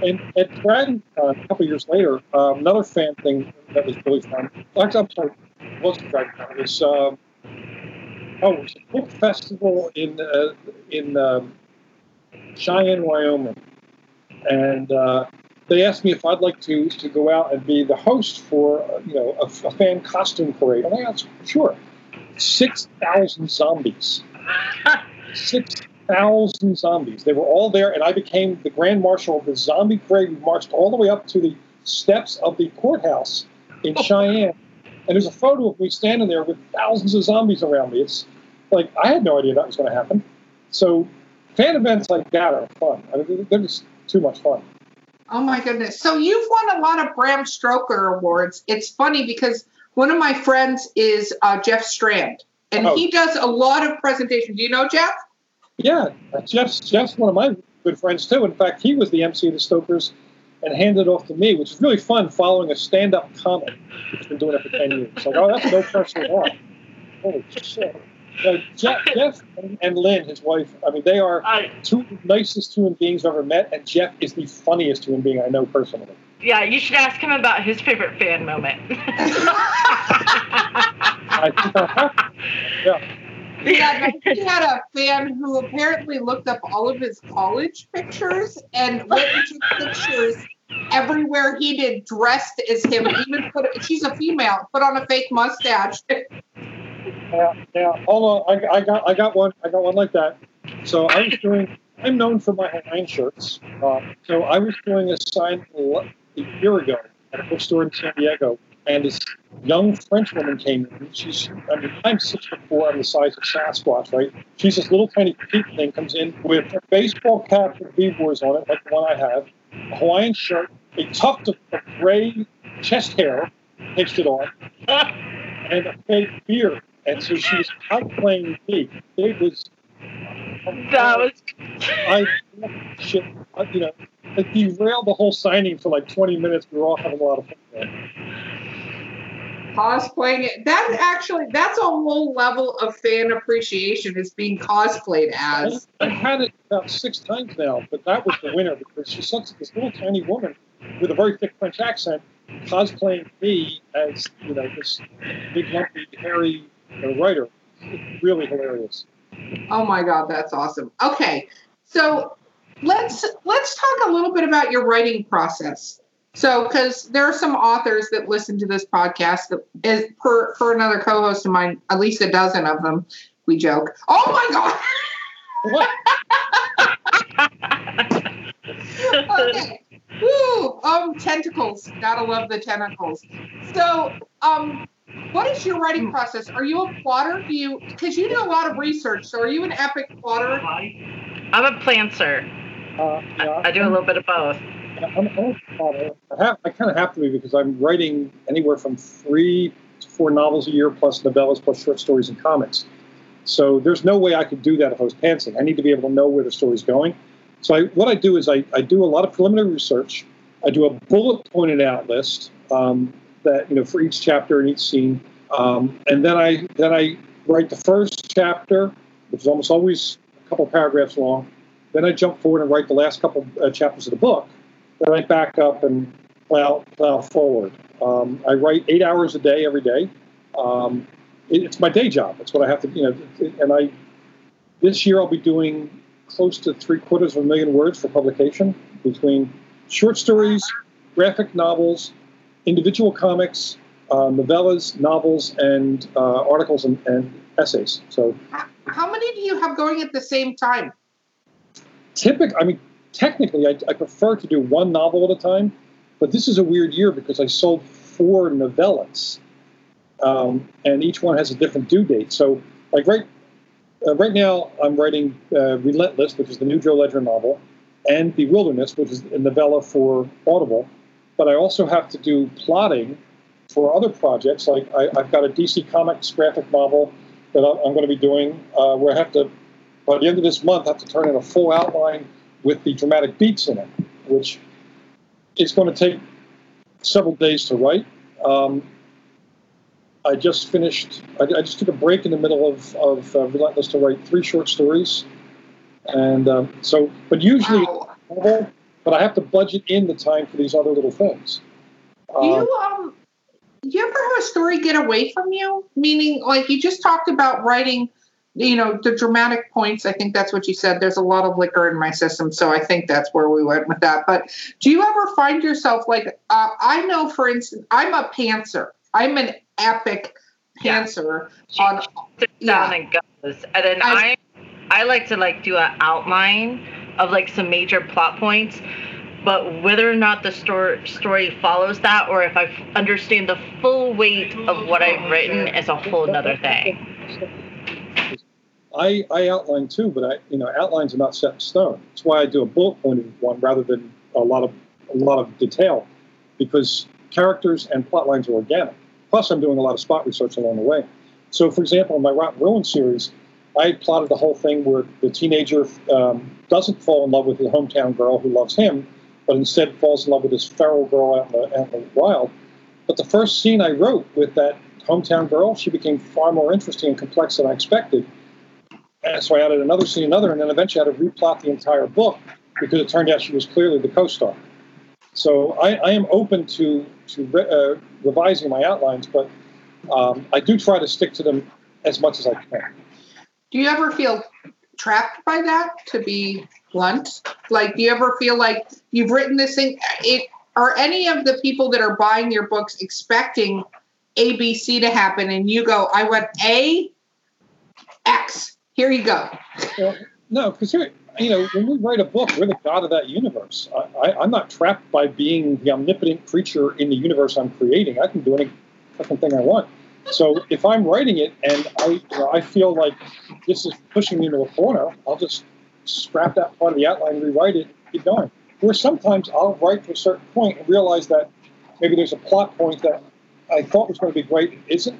And at Dragon Con, a couple years later, um, another fan thing that was really fun. Actually, I'm sorry, it wasn't Dragon Con. It was um, oh, it was a book festival in uh, in um, Cheyenne, Wyoming, and uh, they asked me if I'd like to to go out and be the host for uh, you know a, a fan costume parade. And I asked, sure. Six thousand zombies. Six thousand zombies. They were all there, and I became the grand marshal of the zombie parade. We marched all the way up to the steps of the courthouse in Cheyenne, and there's a photo of me standing there with thousands of zombies around me. It's like I had no idea that was going to happen. So, fan events like that are fun. I mean, they're just too much fun. Oh my goodness. So you've won a lot of Bram Stoker awards. It's funny because one of my friends is uh, Jeff Strand, and Oh. he does a lot of presentations. Do you know Jeff? Yeah, Jeff's Jeff's one of my good friends too. In fact, he was the MC of the Stokers and handed it off to me, which is really fun following a stand-up comic, which has been doing it for ten years. Like, oh, that's no pressure at all. Holy shit! Uh, Jeff, Jeff and, and Lynn, his wife, I mean, they are I, two nicest human beings I've ever met, and Jeff is the funniest human being I know personally. yeah, you should ask him about his favorite fan moment. I think I have. Yeah. He had, a fan who apparently looked up all of his college pictures and went and took pictures everywhere he did dressed as him. Even put she's a female, put on a fake mustache. Yeah. Hold on, I, I got, I got one, I got one like that. So I was doing. I'm known for my Hawaiian shirts. Uh, so I was doing a sign a year ago at a bookstore in San Diego, and this young French woman came in. She's, I mean, I'm six foot four. I'm the size of Sasquatch, right? She's this little tiny petite thing. Comes in with a baseball cap with B-boys on it, like the one I have, a Hawaiian shirt, a tuft of, gray chest hair, it on, and a fake beard. And so she was outplaying me. It was. That was I shit. I- You know, it derailed the whole signing for like 20 minutes. We were all having a lot of fun. There. Cosplaying it. That's actually that's a whole level of fan appreciation is being cosplayed as. I've had it about six times now, but that was the winner because she's such this little tiny woman with a very thick French accent cosplaying me as you know this big lumpy hairy uh, writer. It's really hilarious. Oh my god, that's awesome. Okay. So let's let's talk a little bit about your writing process. So because there are some authors that listen to this podcast that is per per another co-host of mine, at least a dozen of them, we joke. Oh my god. What? okay. Woo! Um, tentacles. Gotta love the tentacles. So, um, what is your writing process? Are you a plotter? Do you because you do a lot of research? So, are you an epic plotter? I'm a planter. Uh, yeah, I do a little bit of both. I'm, I'm a father. I have. I kind of have to be because I'm writing anywhere from three to four novels a year, plus novellas, plus short stories and comics. So there's no way I could do that if I was pantsing. I need to be able to know where the story's going. So I, what I do is I, I do a lot of preliminary research. I do a bullet pointed out list um, that you know for each chapter and each scene, um, and then I then I write the first chapter, which is almost always a couple paragraphs long. Then I jump forward and write the last couple uh, chapters of the book. Then I back up and plow, plow forward. Um, I write eight hours a day every day. Um, it, it's my day job. It's what I have to, you know. And I this year I'll be doing close to three quarters of a million words for publication between short stories, graphic novels, individual comics, uh, novellas, novels, and uh, articles and, and essays. So How many do you have going at the same time? typically, I mean, technically, I, I prefer to do one novel at a time, but this is a weird year because I sold four novellas, um, and each one has a different due date. So, like right, uh, right now, I'm writing uh, Relentless, which is the new Joe Ledger novel, and The Wilderness, which is a novella for Audible. But I also have to do plotting for other projects. Like I, I've got a DC Comics graphic novel that I'm, I'm going to be doing, uh, where I have to by the end of this month, I have to turn in a full outline with the dramatic beats in it, which is going to take several days to write. Um, I just finished, I, I just took a break in the middle of, of uh, Relentless to write three short stories. And um, so, but usually, Wow. Novel, but I have to budget in the time for these other little things. Do Uh, you um do you ever have a story get away from you? Meaning like you just talked about writing, you know, the dramatic points. I think that's what you said. There's a lot of liquor in my system, so I think that's where we went with that. But do you ever find yourself like uh, I know for instance, I'm a pantser. I'm an epic Yeah. pantser She on sits yeah. down and goes. And then I- I, I like to like do an outline of like some major plot points. But whether or not the story story follows that, or if I f- understand the full weight of what I've written, is a whole nother thing. I, I outline too, but I you know outlines are not set in stone. That's why I do a bullet pointed one rather than a lot of a lot of detail, because characters and plot lines are organic. Plus, I'm doing a lot of spot research along the way. So, for example, in my Rot & Ruin series, I plotted the whole thing where the teenager um, doesn't fall in love with his hometown girl who loves him, but instead falls in love with this feral girl out in the, out in the wild. But the first scene I wrote with that hometown girl, she became far more interesting and complex than I expected. And so I added another scene, another, and then eventually I had to replot the entire book because it turned out she was clearly the co-star. So I, I am open to to re, uh, revising my outlines, but um, I do try to stick to them as much as I can. Do you ever feel trapped by that? To be blunt, like, do you ever feel like you've written this thing? It are any of the people that are buying your books expecting A, B, C to happen, and you go, "I want A, X. Here you go." Well, no, because you know, when we write a book, we're the god of that universe. I, I'm not trapped by being the omnipotent creature in the universe I'm creating. I can do any fucking thing I want. So if I'm writing it and I, you know, I feel like this is pushing me into a corner, I'll just scrap that part of the outline, rewrite it, keep going. Where sometimes I'll write to a certain point and realize that maybe there's a plot point that I thought was going to be great, it isn't,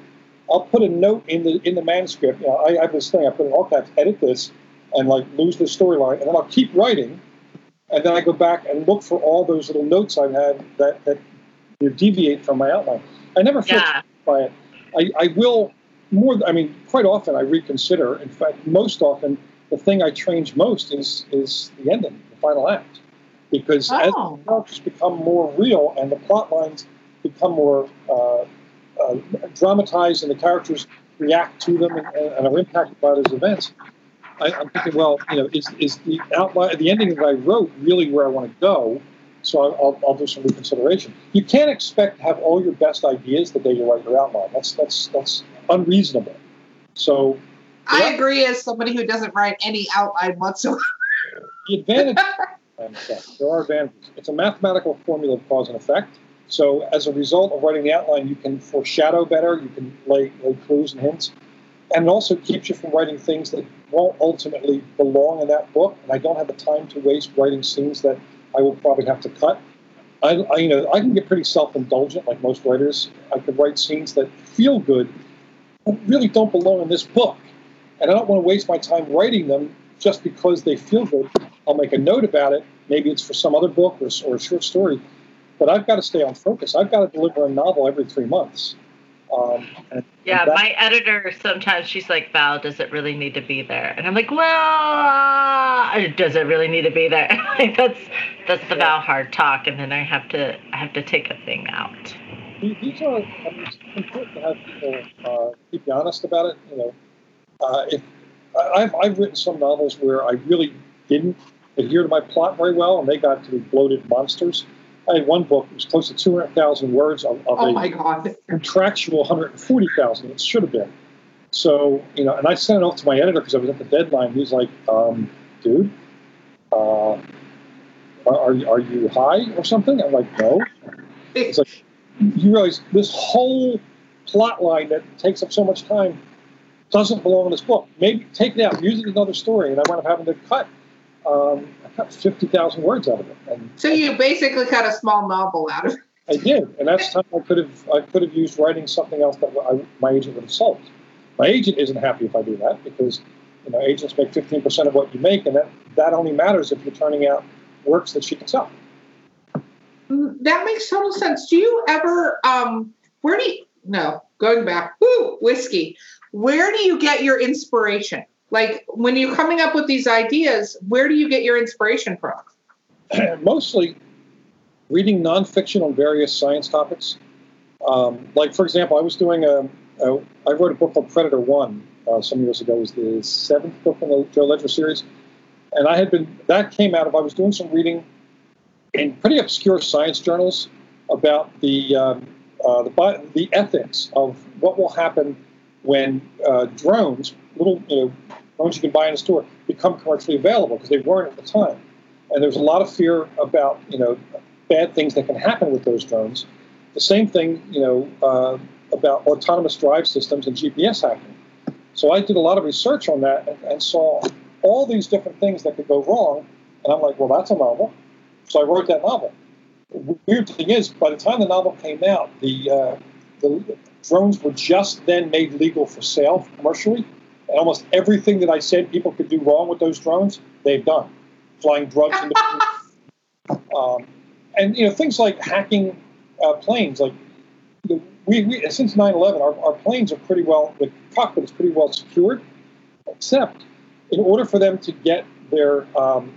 I'll put a note in the in the manuscript. You know, I, I have this thing. I put in all caps, edit this, and like lose the storyline, and then I'll keep writing, and then I go back and look for all those little notes I've had that that you know, deviate from my outline. I never feel Yeah. by it. I, I will more. I mean, quite often I reconsider. In fact, most often the thing I change most is is the ending, the final act, because as Oh. the characters become more real and the plot lines become more uh, uh, dramatized and the characters react to them and, and are impacted by those events. I, I'm thinking, well, you know, is, is the outline, the ending that I wrote really where I want to go? So I'll, I'll, do some reconsideration. You can't expect to have all your best ideas the day you write your outline. That's that's that's unreasonable. So I Yeah. agree as somebody who doesn't write any outline whatsoever. the advantage, there are advantages. It's a mathematical formula of cause and effect. So as a result of writing the outline, you can foreshadow better. You can lay, lay clues and hints, and it also keeps you from writing things that won't ultimately belong in that book. And I don't have the time to waste writing scenes that I will probably have to cut. I, I you know, I can get pretty self-indulgent, like most writers. I could write scenes that feel good, but really don't belong in this book, and I don't want to waste my time writing them just because they feel good. I'll make a note about it. Maybe it's for some other book or, or a short story, but I've got to stay on focus. I've got to deliver a novel every three months. Um, and Yeah, that- my editor sometimes she's like, Val, does it really need to be there? And I'm like, well, does it really need to be there? like that's that's the Val hard talk, and then I have to I have to take a thing out. the- these are I mean, it's important to have people uh, keep you honest about it. You know, uh, if I've I've written some novels where I really didn't adhere to my plot very well, and they got to be bloated monsters. I had one book that was close to two hundred thousand words of, of Oh a my god. contractual 140,000. It should have been. So, you know, and I sent it off to my editor because I was at the deadline. He's like, um, dude, uh, are, are, you- are you high or something? I'm like, no. It's like, you realize this whole plot line that takes up so much time doesn't belong in this book. Maybe take it out, use it in another story. And I wound up having to cut, um, I cut 50,000 words out of it. And So you basically cut a small novel out of it. I did, and that's time I could have I could have used writing something else that I, my agent would have sold. My agent isn't happy if I do that because you know agents make fifteen percent of what you make, and that that only matters if you're turning out works that she can sell. Mm, That makes total sense. Do you ever um where do you no, going back. Woo, whiskey. Where do you get your inspiration? Like when you're coming up with these ideas, where do you get your inspiration from? Mostly reading nonfiction on various science topics. Um, like for example, I was doing a, a I wrote a book called Predator One uh, some years ago. It was the seventh book in the Joe Ledger series, and I had been that came out of I was doing some reading in pretty obscure science journals about the um, uh, the, the ethics of what will happen when uh, drones, little you know drones you can buy in a store, become commercially available because they weren't at the time, and there's a lot of fear about you know bad things that can happen with those drones. The same thing you know uh, about autonomous drive systems and GPS hacking. So I did a lot of research on that and, and saw all these different things that could go wrong, and I'm like, well, that's a novel. So I wrote that novel. The weird thing is, by the time the novel came out, the uh, the drones were just then made legal for sale commercially, and almost everything that I said people could do wrong with those drones, they've done, flying drugs into um, and you know things like hacking uh, planes. Like the, we, we since 9/11, our, our planes are pretty well the cockpit is pretty well secured, except in order for them to get their um,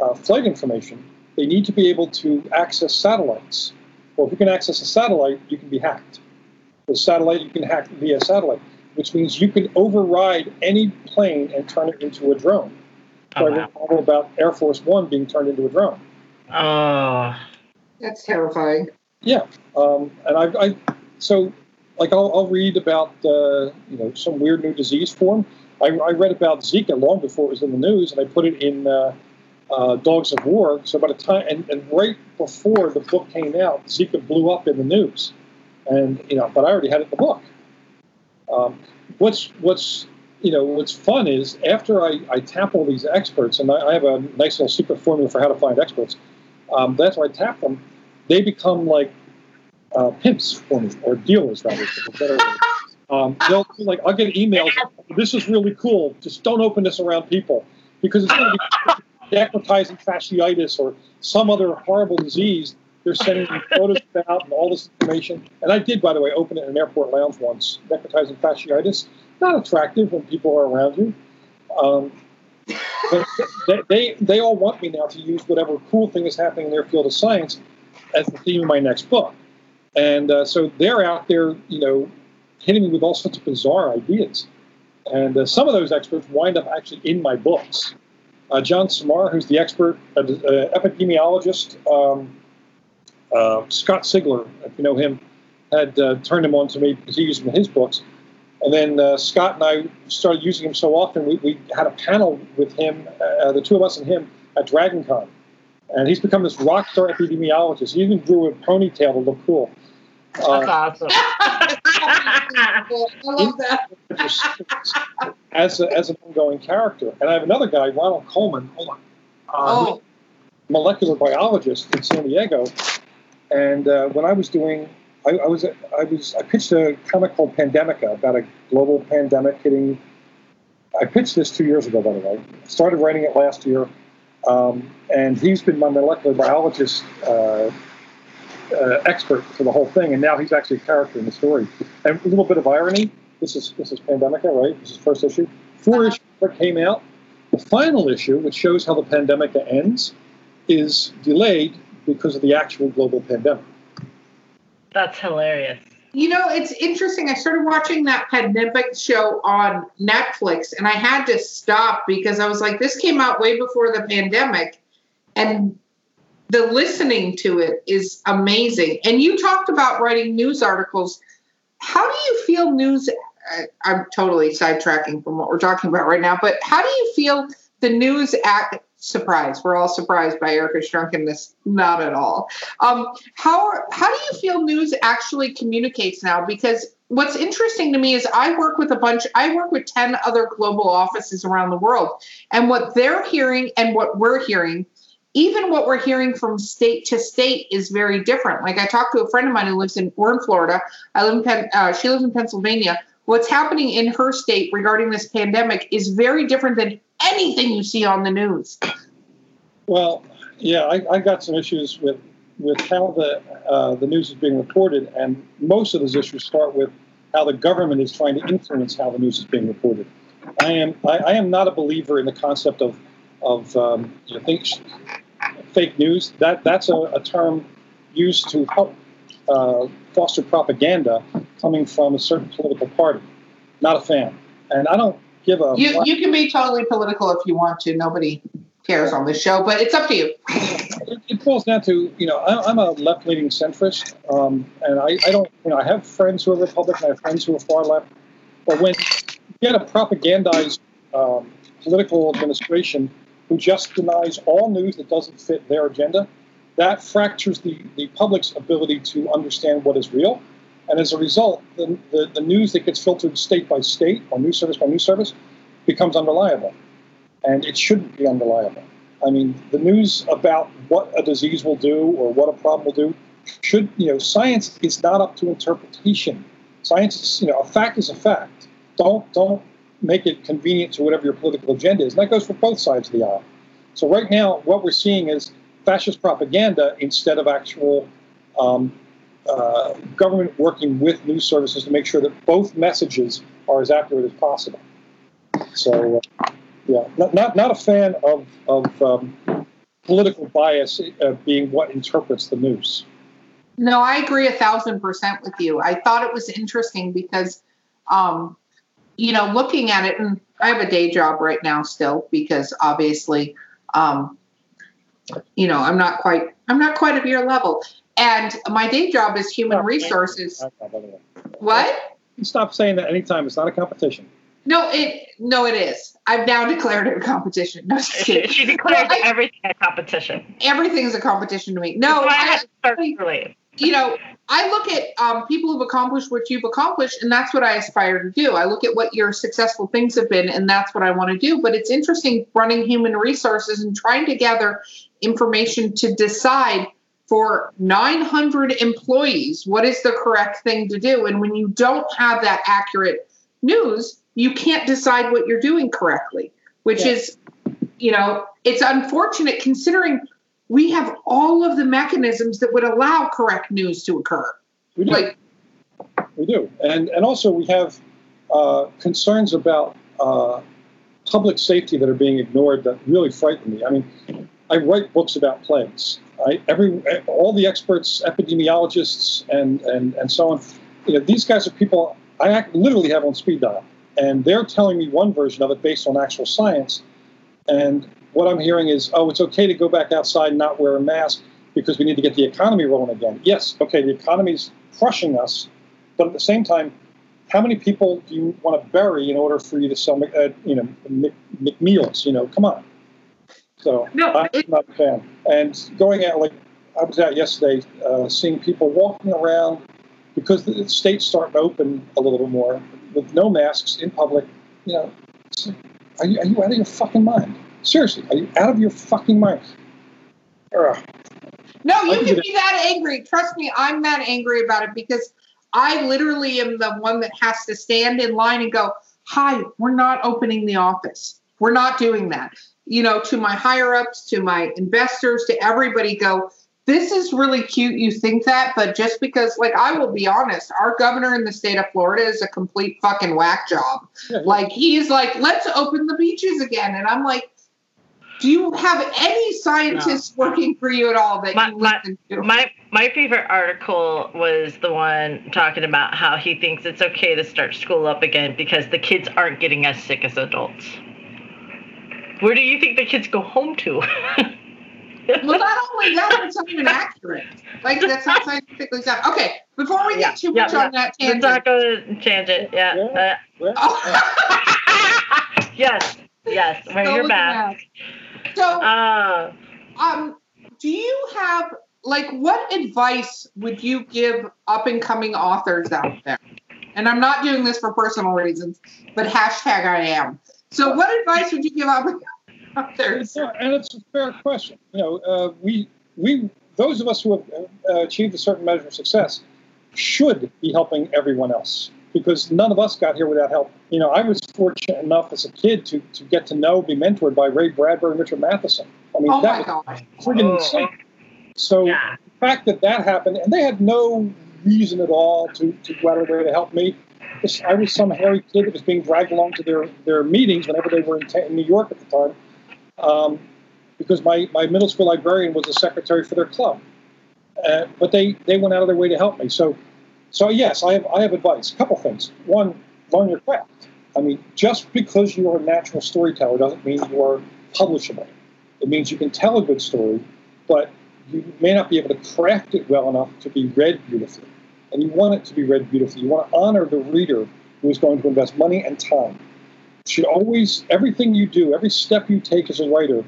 uh, flight information, they need to be able to access satellites. Well, if you can access a satellite, you can be hacked. The satellite you can hack via satellite, which means you can override any plane and turn it into a drone. So Oh, I wow. wrote a novel about Air Force One being turned into a drone. Oh, That's terrifying. Yeah, um, and I, I so like I'll, I'll read about uh, you know some weird new disease form. I, I read about Zika long before it was in the news, and I put it in uh, uh, Dogs of War. So by the time and, and right before the book came out, Zika blew up in the news, and you know, but I already had it in the book. Um, what's what's you know what's fun is after I, I tap all these experts, and I, I have a nice little secret formula for how to find experts. Um, that's why I tap them. They become like uh, pimps for me, or dealers rather. Um, they'll like I'll get emails. This is really cool. Just don't open this around people because it's going to be necrotizing fasciitis or some other horrible disease. They're sending me photos about and all this information. And I did, by the way, open it in an airport lounge once. Necrotizing fasciitis, not attractive when people are around you. Um, but they, they, they all want me now to use whatever cool thing is happening in their field of science as the theme of my next book. And uh, so they're out there, you know, hitting me with all sorts of bizarre ideas. And uh, some of those experts wind up actually in my books. Uh, John Cmar, who's the expert uh, epidemiologist, um, uh, Scott Sigler, if you know him, had uh, turned him on to me because he used him in his books. And then uh, Scott and I started using him so often, we, we had a panel with him, the two of us and him, at DragonCon. And he's become this rock star epidemiologist. He even grew a ponytail to look cool. That's awesome. I love that. as, a, as an ongoing character. And I have another guy, Ronald Coleman, hold on, uh, Oh, molecular biologist in San Diego. And uh, when I was doing, I, I was, I was, I pitched a comic called Pandemica about a global pandemic hitting. I pitched this two years ago, by the way. Started writing it last year, um, and he's been my molecular biologist uh, uh, expert for the whole thing, and now he's actually a character in the story. And a little bit of irony. This is this is Pandemica, right? This is first issue. 4 issues that came out. The final issue, which shows how the Pandemica ends, is delayed because of the actual global pandemic. That's hilarious. you know, it's interesting. I started watching that pandemic show on Netflix and I had to stop because I was like, this came out way before the pandemic. And the listening to it is amazing. And you talked about writing news articles. How do you feel news? uh, I'm totally sidetracking from what we're talking about right now, but how do you feel the news act? Surprise! We're all surprised by Erica's drunkenness. Not at all. Um, how how do you feel news actually communicates now? Because what's interesting to me is I work with a bunch. I work with ten other global offices around the world, and what they're hearing and what we're hearing even what we're hearing from state to state is very different. Like I talked to a friend of mine who lives in, we're in Florida. I live in, Pen, uh, she lives in Pennsylvania. What's happening in her state regarding this pandemic is very different than anything you see on the news. Well, yeah, I, I got some issues with with how the uh, the news is being reported, and most of those issues start with how the government is trying to influence how the news is being reported. I am I, I am not a believer in the concept of of um, you know, think, fake news. That that's a, a term used to help uh, foster propaganda coming from a certain political party. Not a fan, and I don't give a. You you can be totally political if you want to. Nobody cares on this show, but it's up to you. it, it boils down to you know I, I'm a left leaning centrist, um, and I, I don't you know I have friends who are Republican, I have friends who are far left, but when you get a propagandized um, political administration who just denies all news that doesn't fit their agenda, that fractures the, the public's ability to understand what is real. And as a result, the, the, the news that gets filtered state by state or news service by news service becomes unreliable. And it shouldn't be unreliable. I mean, the news about what a disease will do or what a problem will do should, you know, science is not up to interpretation. Science is, you know, a fact is a fact. Don't, don't make it convenient to whatever your political agenda is. And that goes for both sides of the aisle. So right now, what we're seeing is fascist propaganda instead of actual um, uh, government working with news services to make sure that both messages are as accurate as possible. So, uh, yeah, not, not, not a fan of, of um, political bias uh, being what interprets the news. No, I agree a thousand percent with you. I thought it was interesting because, um, you know, looking at it, and I have a day job right now still because obviously, um, you know, I'm not quite, I'm not quite at your level, and my day job is human resources. What? Stop saying that anytime. It's not a competition. No, it no, it is. I've now declared it a competition. No, just She, kidding. she declares Well, I- everything a competition. Everything's a competition to me. No, I I, had to start early. you know, I look at um, people who've accomplished what you've accomplished, and that's what I aspire to do. I look at what your successful things have been, and that's what I want to do. But it's interesting running human resources and trying to gather information to decide for 900 employees, what is the correct thing to do? And when you don't have that accurate news, you can't decide what you're doing correctly, which Yeah. is, you know, it's unfortunate considering we have all of the mechanisms that would allow correct news to occur. We do. Like, We do, and and also we have uh, concerns about uh, public safety that are being ignored that really frighten me. I mean, I write books about plagues. I, every all the experts, epidemiologists, and and and so on. You know, these guys are people I literally have on speed dial, and they're telling me one version of it based on actual science. And what I'm hearing is, oh, it's okay to go back outside and not wear a mask because we need to get the economy rolling again. Yes, okay, the economy's crushing us, but at the same time, how many people do you want to bury in order for you to sell, uh, you know, Mc- McMeals? You know, come on. So No, I'm it- not a fan. And going out like I was out yesterday, uh, seeing people walking around because the state's starting to open a little bit more with no masks in public. You know, are you, are you out of your fucking mind? Seriously, are you out of your fucking mind? Ugh. No, you can can be that angry. Trust me, I'm that angry about it because I literally am the one that has to stand in line and go, Hi, we're not opening the office. We're not doing that. You know, to my higher ups, to my investors, to everybody, go, This is really cute. You think that, but just because, like, I will be honest, our governor in the state of Florida is a complete fucking whack job. Like, he's like, Let's open the beaches again. And I'm like, do you have any scientists working for you at all that My- you my- listen to? My my favorite article was the one talking about how he thinks it's okay to start school up again because the kids aren't getting as sick as adults. Where do you think the kids go home to? well, not only that, it's not even accurate. Like that's not scientifically sound. Okay, before we get too Yeah, much yeah. on that Let's not go to tangent. Yeah. Yeah. Well, Oh. Uh, yes. Yes. Wear Go your with the mask. mask. So, Uh, um, do you have like what advice would you give up and coming authors out there? And I'm not doing this for personal reasons, but hashtag I am. So, what advice would you give up authors? Yeah, and it's a fair question. You know, uh, we we those of us who have uh, achieved a certain measure of success should be helping everyone else because none of us got here without help. You know, I was fortunate enough as a kid to to get to know, be mentored by Ray Bradbury and Richard Matheson. I mean, Oh my that gosh. was friggin' Oh. insane. So yeah. the fact that that happened, and they had no reason at all to, to go out of their way to help me. Just- I was some hairy kid that was being dragged along to their, their meetings whenever they were in, ta- in New York at the time, um, because my, my middle school librarian was the secretary for their club. Uh, but they, they went out of their way to help me. So, so yes, I have, I have advice. A couple things. One, learn your craft. I mean, just because you are a natural storyteller doesn't mean you are publishable. It means you can tell a good story, but you may not be able to craft it well enough to be read beautifully. And you want it to be read beautifully. You want to honor the reader who is going to invest money and time. You should always, everything you do, every step you take as a writer,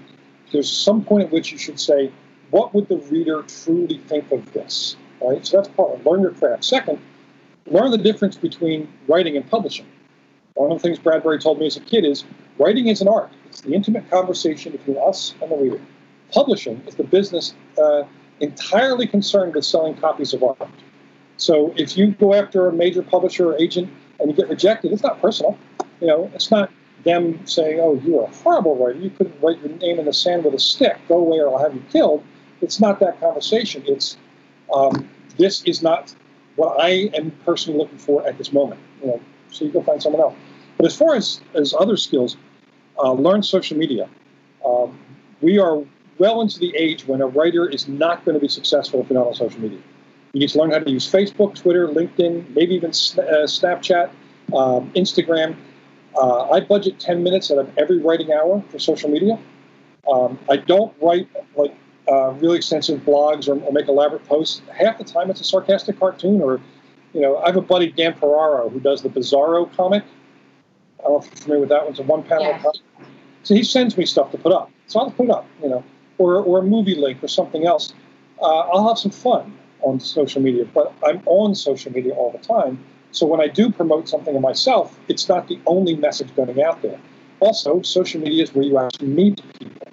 there's some point at which you should say, what would the reader truly think of this? Right? So that's part of learn your craft. Second, learn the difference between writing and publishing. One of the things Bradbury told me as a kid is writing is an art. It's the intimate conversation between us and the reader. Publishing is the business uh, entirely concerned with selling copies of art. So if you go after a major publisher or agent and you get rejected, it's not personal. You know, it's not them saying, "Oh, you're a horrible writer. You couldn't write your name in the sand with a stick. Go away, or I'll have you killed." It's not that conversation. It's um, this is not what I am personally looking for at this moment. You know, so you go find someone else. But as far as as other skills, uh, learn social media. Um, we are well into the age when a writer is not going to be successful if you're not on social media. You need to learn how to use Facebook, Twitter, LinkedIn, maybe even uh, Snapchat, um, Instagram. Uh, I budget 10 minutes out of every writing hour for social media. Um, I don't write like uh, really extensive blogs or, or make elaborate posts. Half the time it's a sarcastic cartoon or, you know, I have a buddy, Dan Piraro, who does the Bizarro comic. I don't know if you're familiar with that one. It's a one panel Yes. comic. So he sends me stuff to put up. So I'll put up, you know, or, or a movie link or something else. Uh, I'll have some fun on social media, but I'm on social media all the time. So when I do promote something of myself, it's not the only message going out there. Also, social media is where you actually meet people.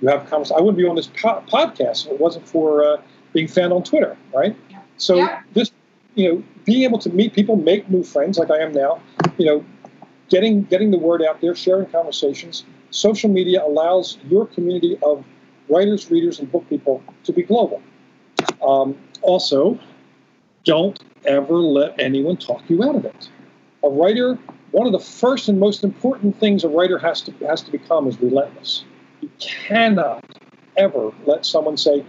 You have conversations. I wouldn't be on this po- podcast if it wasn't for uh, being found on Twitter, right? Yeah. So Yeah. this, you know, being able to meet people, make new friends like I am now, you know, getting getting the word out there, sharing conversations. Social media allows your community of writers, readers, and book people to be global. Um, also, don't ever let anyone talk you out of it. A writer, one of the first and most important things a writer has to has to become is relentless. You cannot ever let someone say,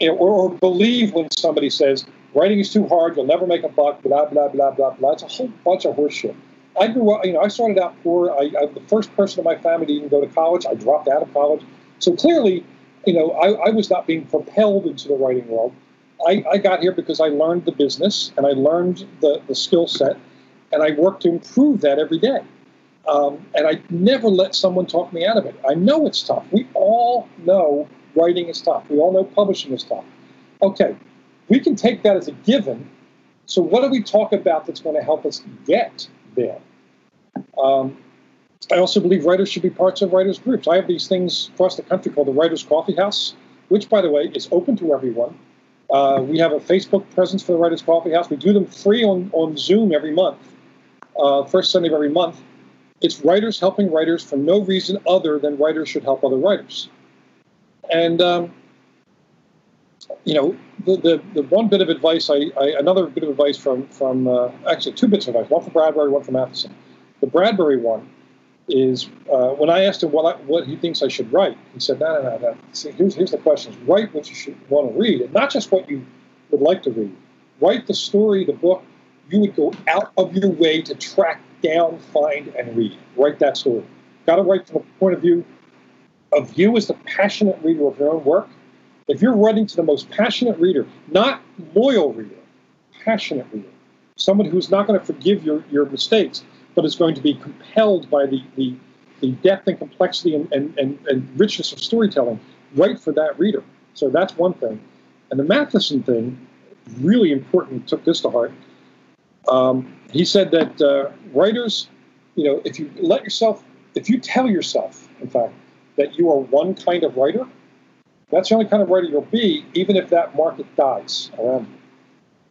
or, or believe when somebody says writing is too hard, you'll never make a buck, blah blah blah blah blah. It's a whole bunch of horseshit. I grew up, you know, I started out poor. I, I'm the first person in my family to even go to college. I dropped out of college, so clearly, you know, I, I was not being propelled into the writing world. I, I got here because I learned the business and I learned the, the skill set, and I worked to improve that every day. Um, and I never let someone talk me out of it. I know it's tough. We all know writing is tough. We all know publishing is tough. Okay, we can take that as a given. So, what do we talk about that's going to help us get there? Um, I also believe writers should be parts of writers' groups. I have these things across the country called the Writers' Coffee House, which, by the way, is open to everyone. Uh, we have a Facebook presence for the Writers' Coffee House. We do them free on, on Zoom every month, uh, first Sunday of every month. It's writers helping writers for no reason other than writers should help other writers. And, um, you know, the, the, the one bit of advice, I, I another bit of advice from, from uh, actually two bits of advice, one from Bradbury, one from Matheson. The Bradbury one is uh, when I asked him what, I, what he thinks I should write, he said, no, no, no, no. See, here's, here's the question. Write what you should want to read, and not just what you would like to read. Write the story, the book you would go out of your way to track down, find, and read. Write that story. Got to write from the point of view of you as the passionate reader of your own work. If you're writing to the most passionate reader, not loyal reader, passionate reader, someone who's not going to forgive your, your mistakes, but is going to be compelled by the, the, the depth and complexity and, and, and, and richness of storytelling, right for that reader. So that's one thing. And the Matheson thing, really important, took this to heart. Um, he said that uh, writers, you know, if you let yourself, if you tell yourself, in fact, that you are one kind of writer, that's the only kind of writer you'll be, even if that market dies around you.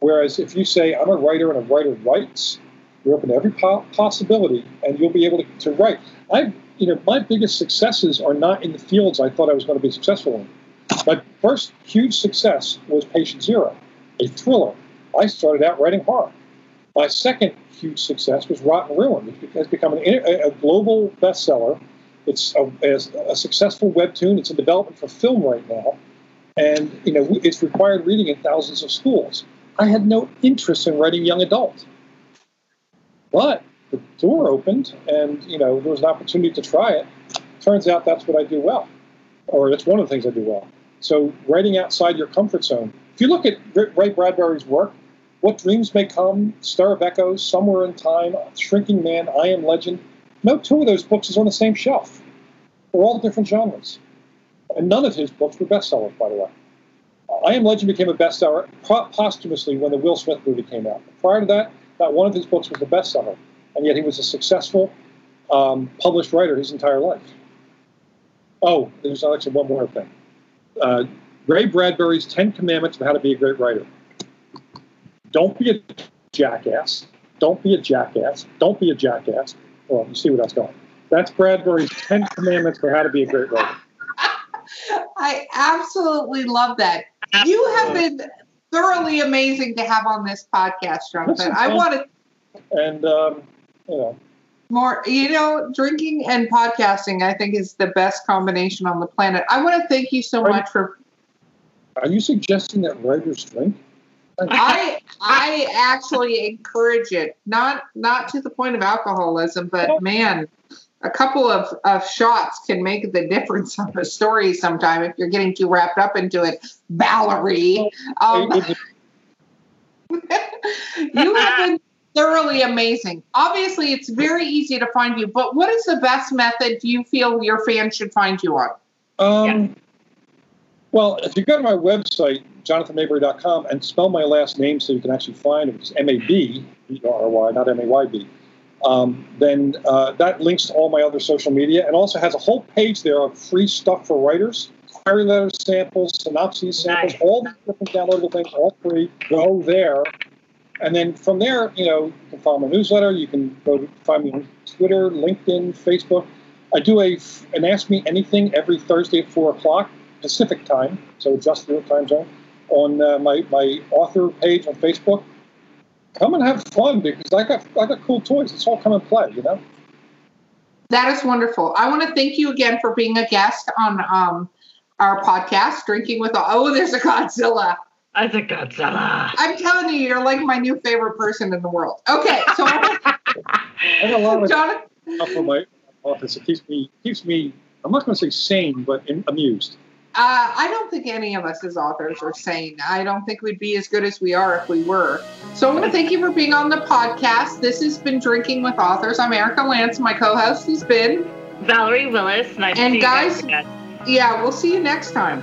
Whereas if you say, I'm a writer and a writer writes, you're open to every po- possibility and you'll be able to, to write. I, you know, my biggest successes are not in the fields I thought I was going to be successful in. My first huge success was Patient Zero, a thriller. I started out writing horror. My second huge success was Rot & Ruin, which has become an, a, global bestseller. It's a, a, successful webtoon. It's in development for film right now, and you know it's required reading in thousands of schools. I had no interest in writing young adult, but the door opened, and you know there was an opportunity to try it. Turns out that's what I do well, or it's one of the things I do well. So writing outside your comfort zone. If you look at Ray Bradbury's work, what Dreams May Come, Stir of Echoes, Somewhere in Time, Shrinking Man, I Am Legend. No two of those books is on the same shelf. They're all different genres. And none of his books were bestsellers, by the way. I Am Legend became a bestseller posthumously when the Will Smith movie came out. Prior to that, not one of his books was a bestseller. And yet he was a successful um, published writer his entire life. Oh, there's actually one more thing. Uh, Ray Bradbury's Ten Commandments of How to Be a Great Writer. Don't be a jackass. Don't be a jackass. Don't be a jackass. Well, you see where that's going. That's Bradbury's Ten Commandments for How to Be a Great Writer. I absolutely love that. You have been thoroughly amazing to have on this podcast, Jonathan. I want to. And, um, you know. More, you know, drinking and podcasting, I think, is the best combination on the planet. I want to thank you so Are much for. Are you suggesting that writers drink? I I actually encourage it, not not to the point of alcoholism, but man, a couple of, of shots can make the difference on a story sometime if you're getting too wrapped up into it. Valerie, um, you have been thoroughly amazing. Obviously, it's very easy to find you, but what is the best method do you feel your fans should find you on? Um, yeah. Well, if you go to my website, jonathanmaberry.com, and spell my last name so you can actually find it, it's M A B B R Y, not M A Y B, um, then uh, that links to all my other social media and also has a whole page there of free stuff for writers. query letter samples, synopses samples, Nice. all the different downloadable things, all free. Go there. And then from there, you know, you can follow my newsletter. You can go to find me on Twitter, LinkedIn, Facebook. I do a an Ask Me Anything every Thursday at four o'clock Pacific time, so adjust your time zone, on uh, my my author page on Facebook. Come and have fun because I got I got cool toys. It's all come and play, you know. That is wonderful. I want to thank you again for being a guest on um, our podcast, Drinking with. Oh, there's a Godzilla. As a Godzilla. I'm telling you, you're like my new favorite person in the world. Okay, so I got a lot of Jonathan, stuff for my office. It keeps me keeps me. I'm not going to say sane, but in, amused. Uh, I don't think any of us as authors are sane. I don't think we'd be as good as we are if we were. So I want to thank you for being on the podcast. This has been Drinking with Authors. I'm Erica Lance. My co-host has been. Valerie Willis. Nice And guys- guys. Yeah, we'll see you next time.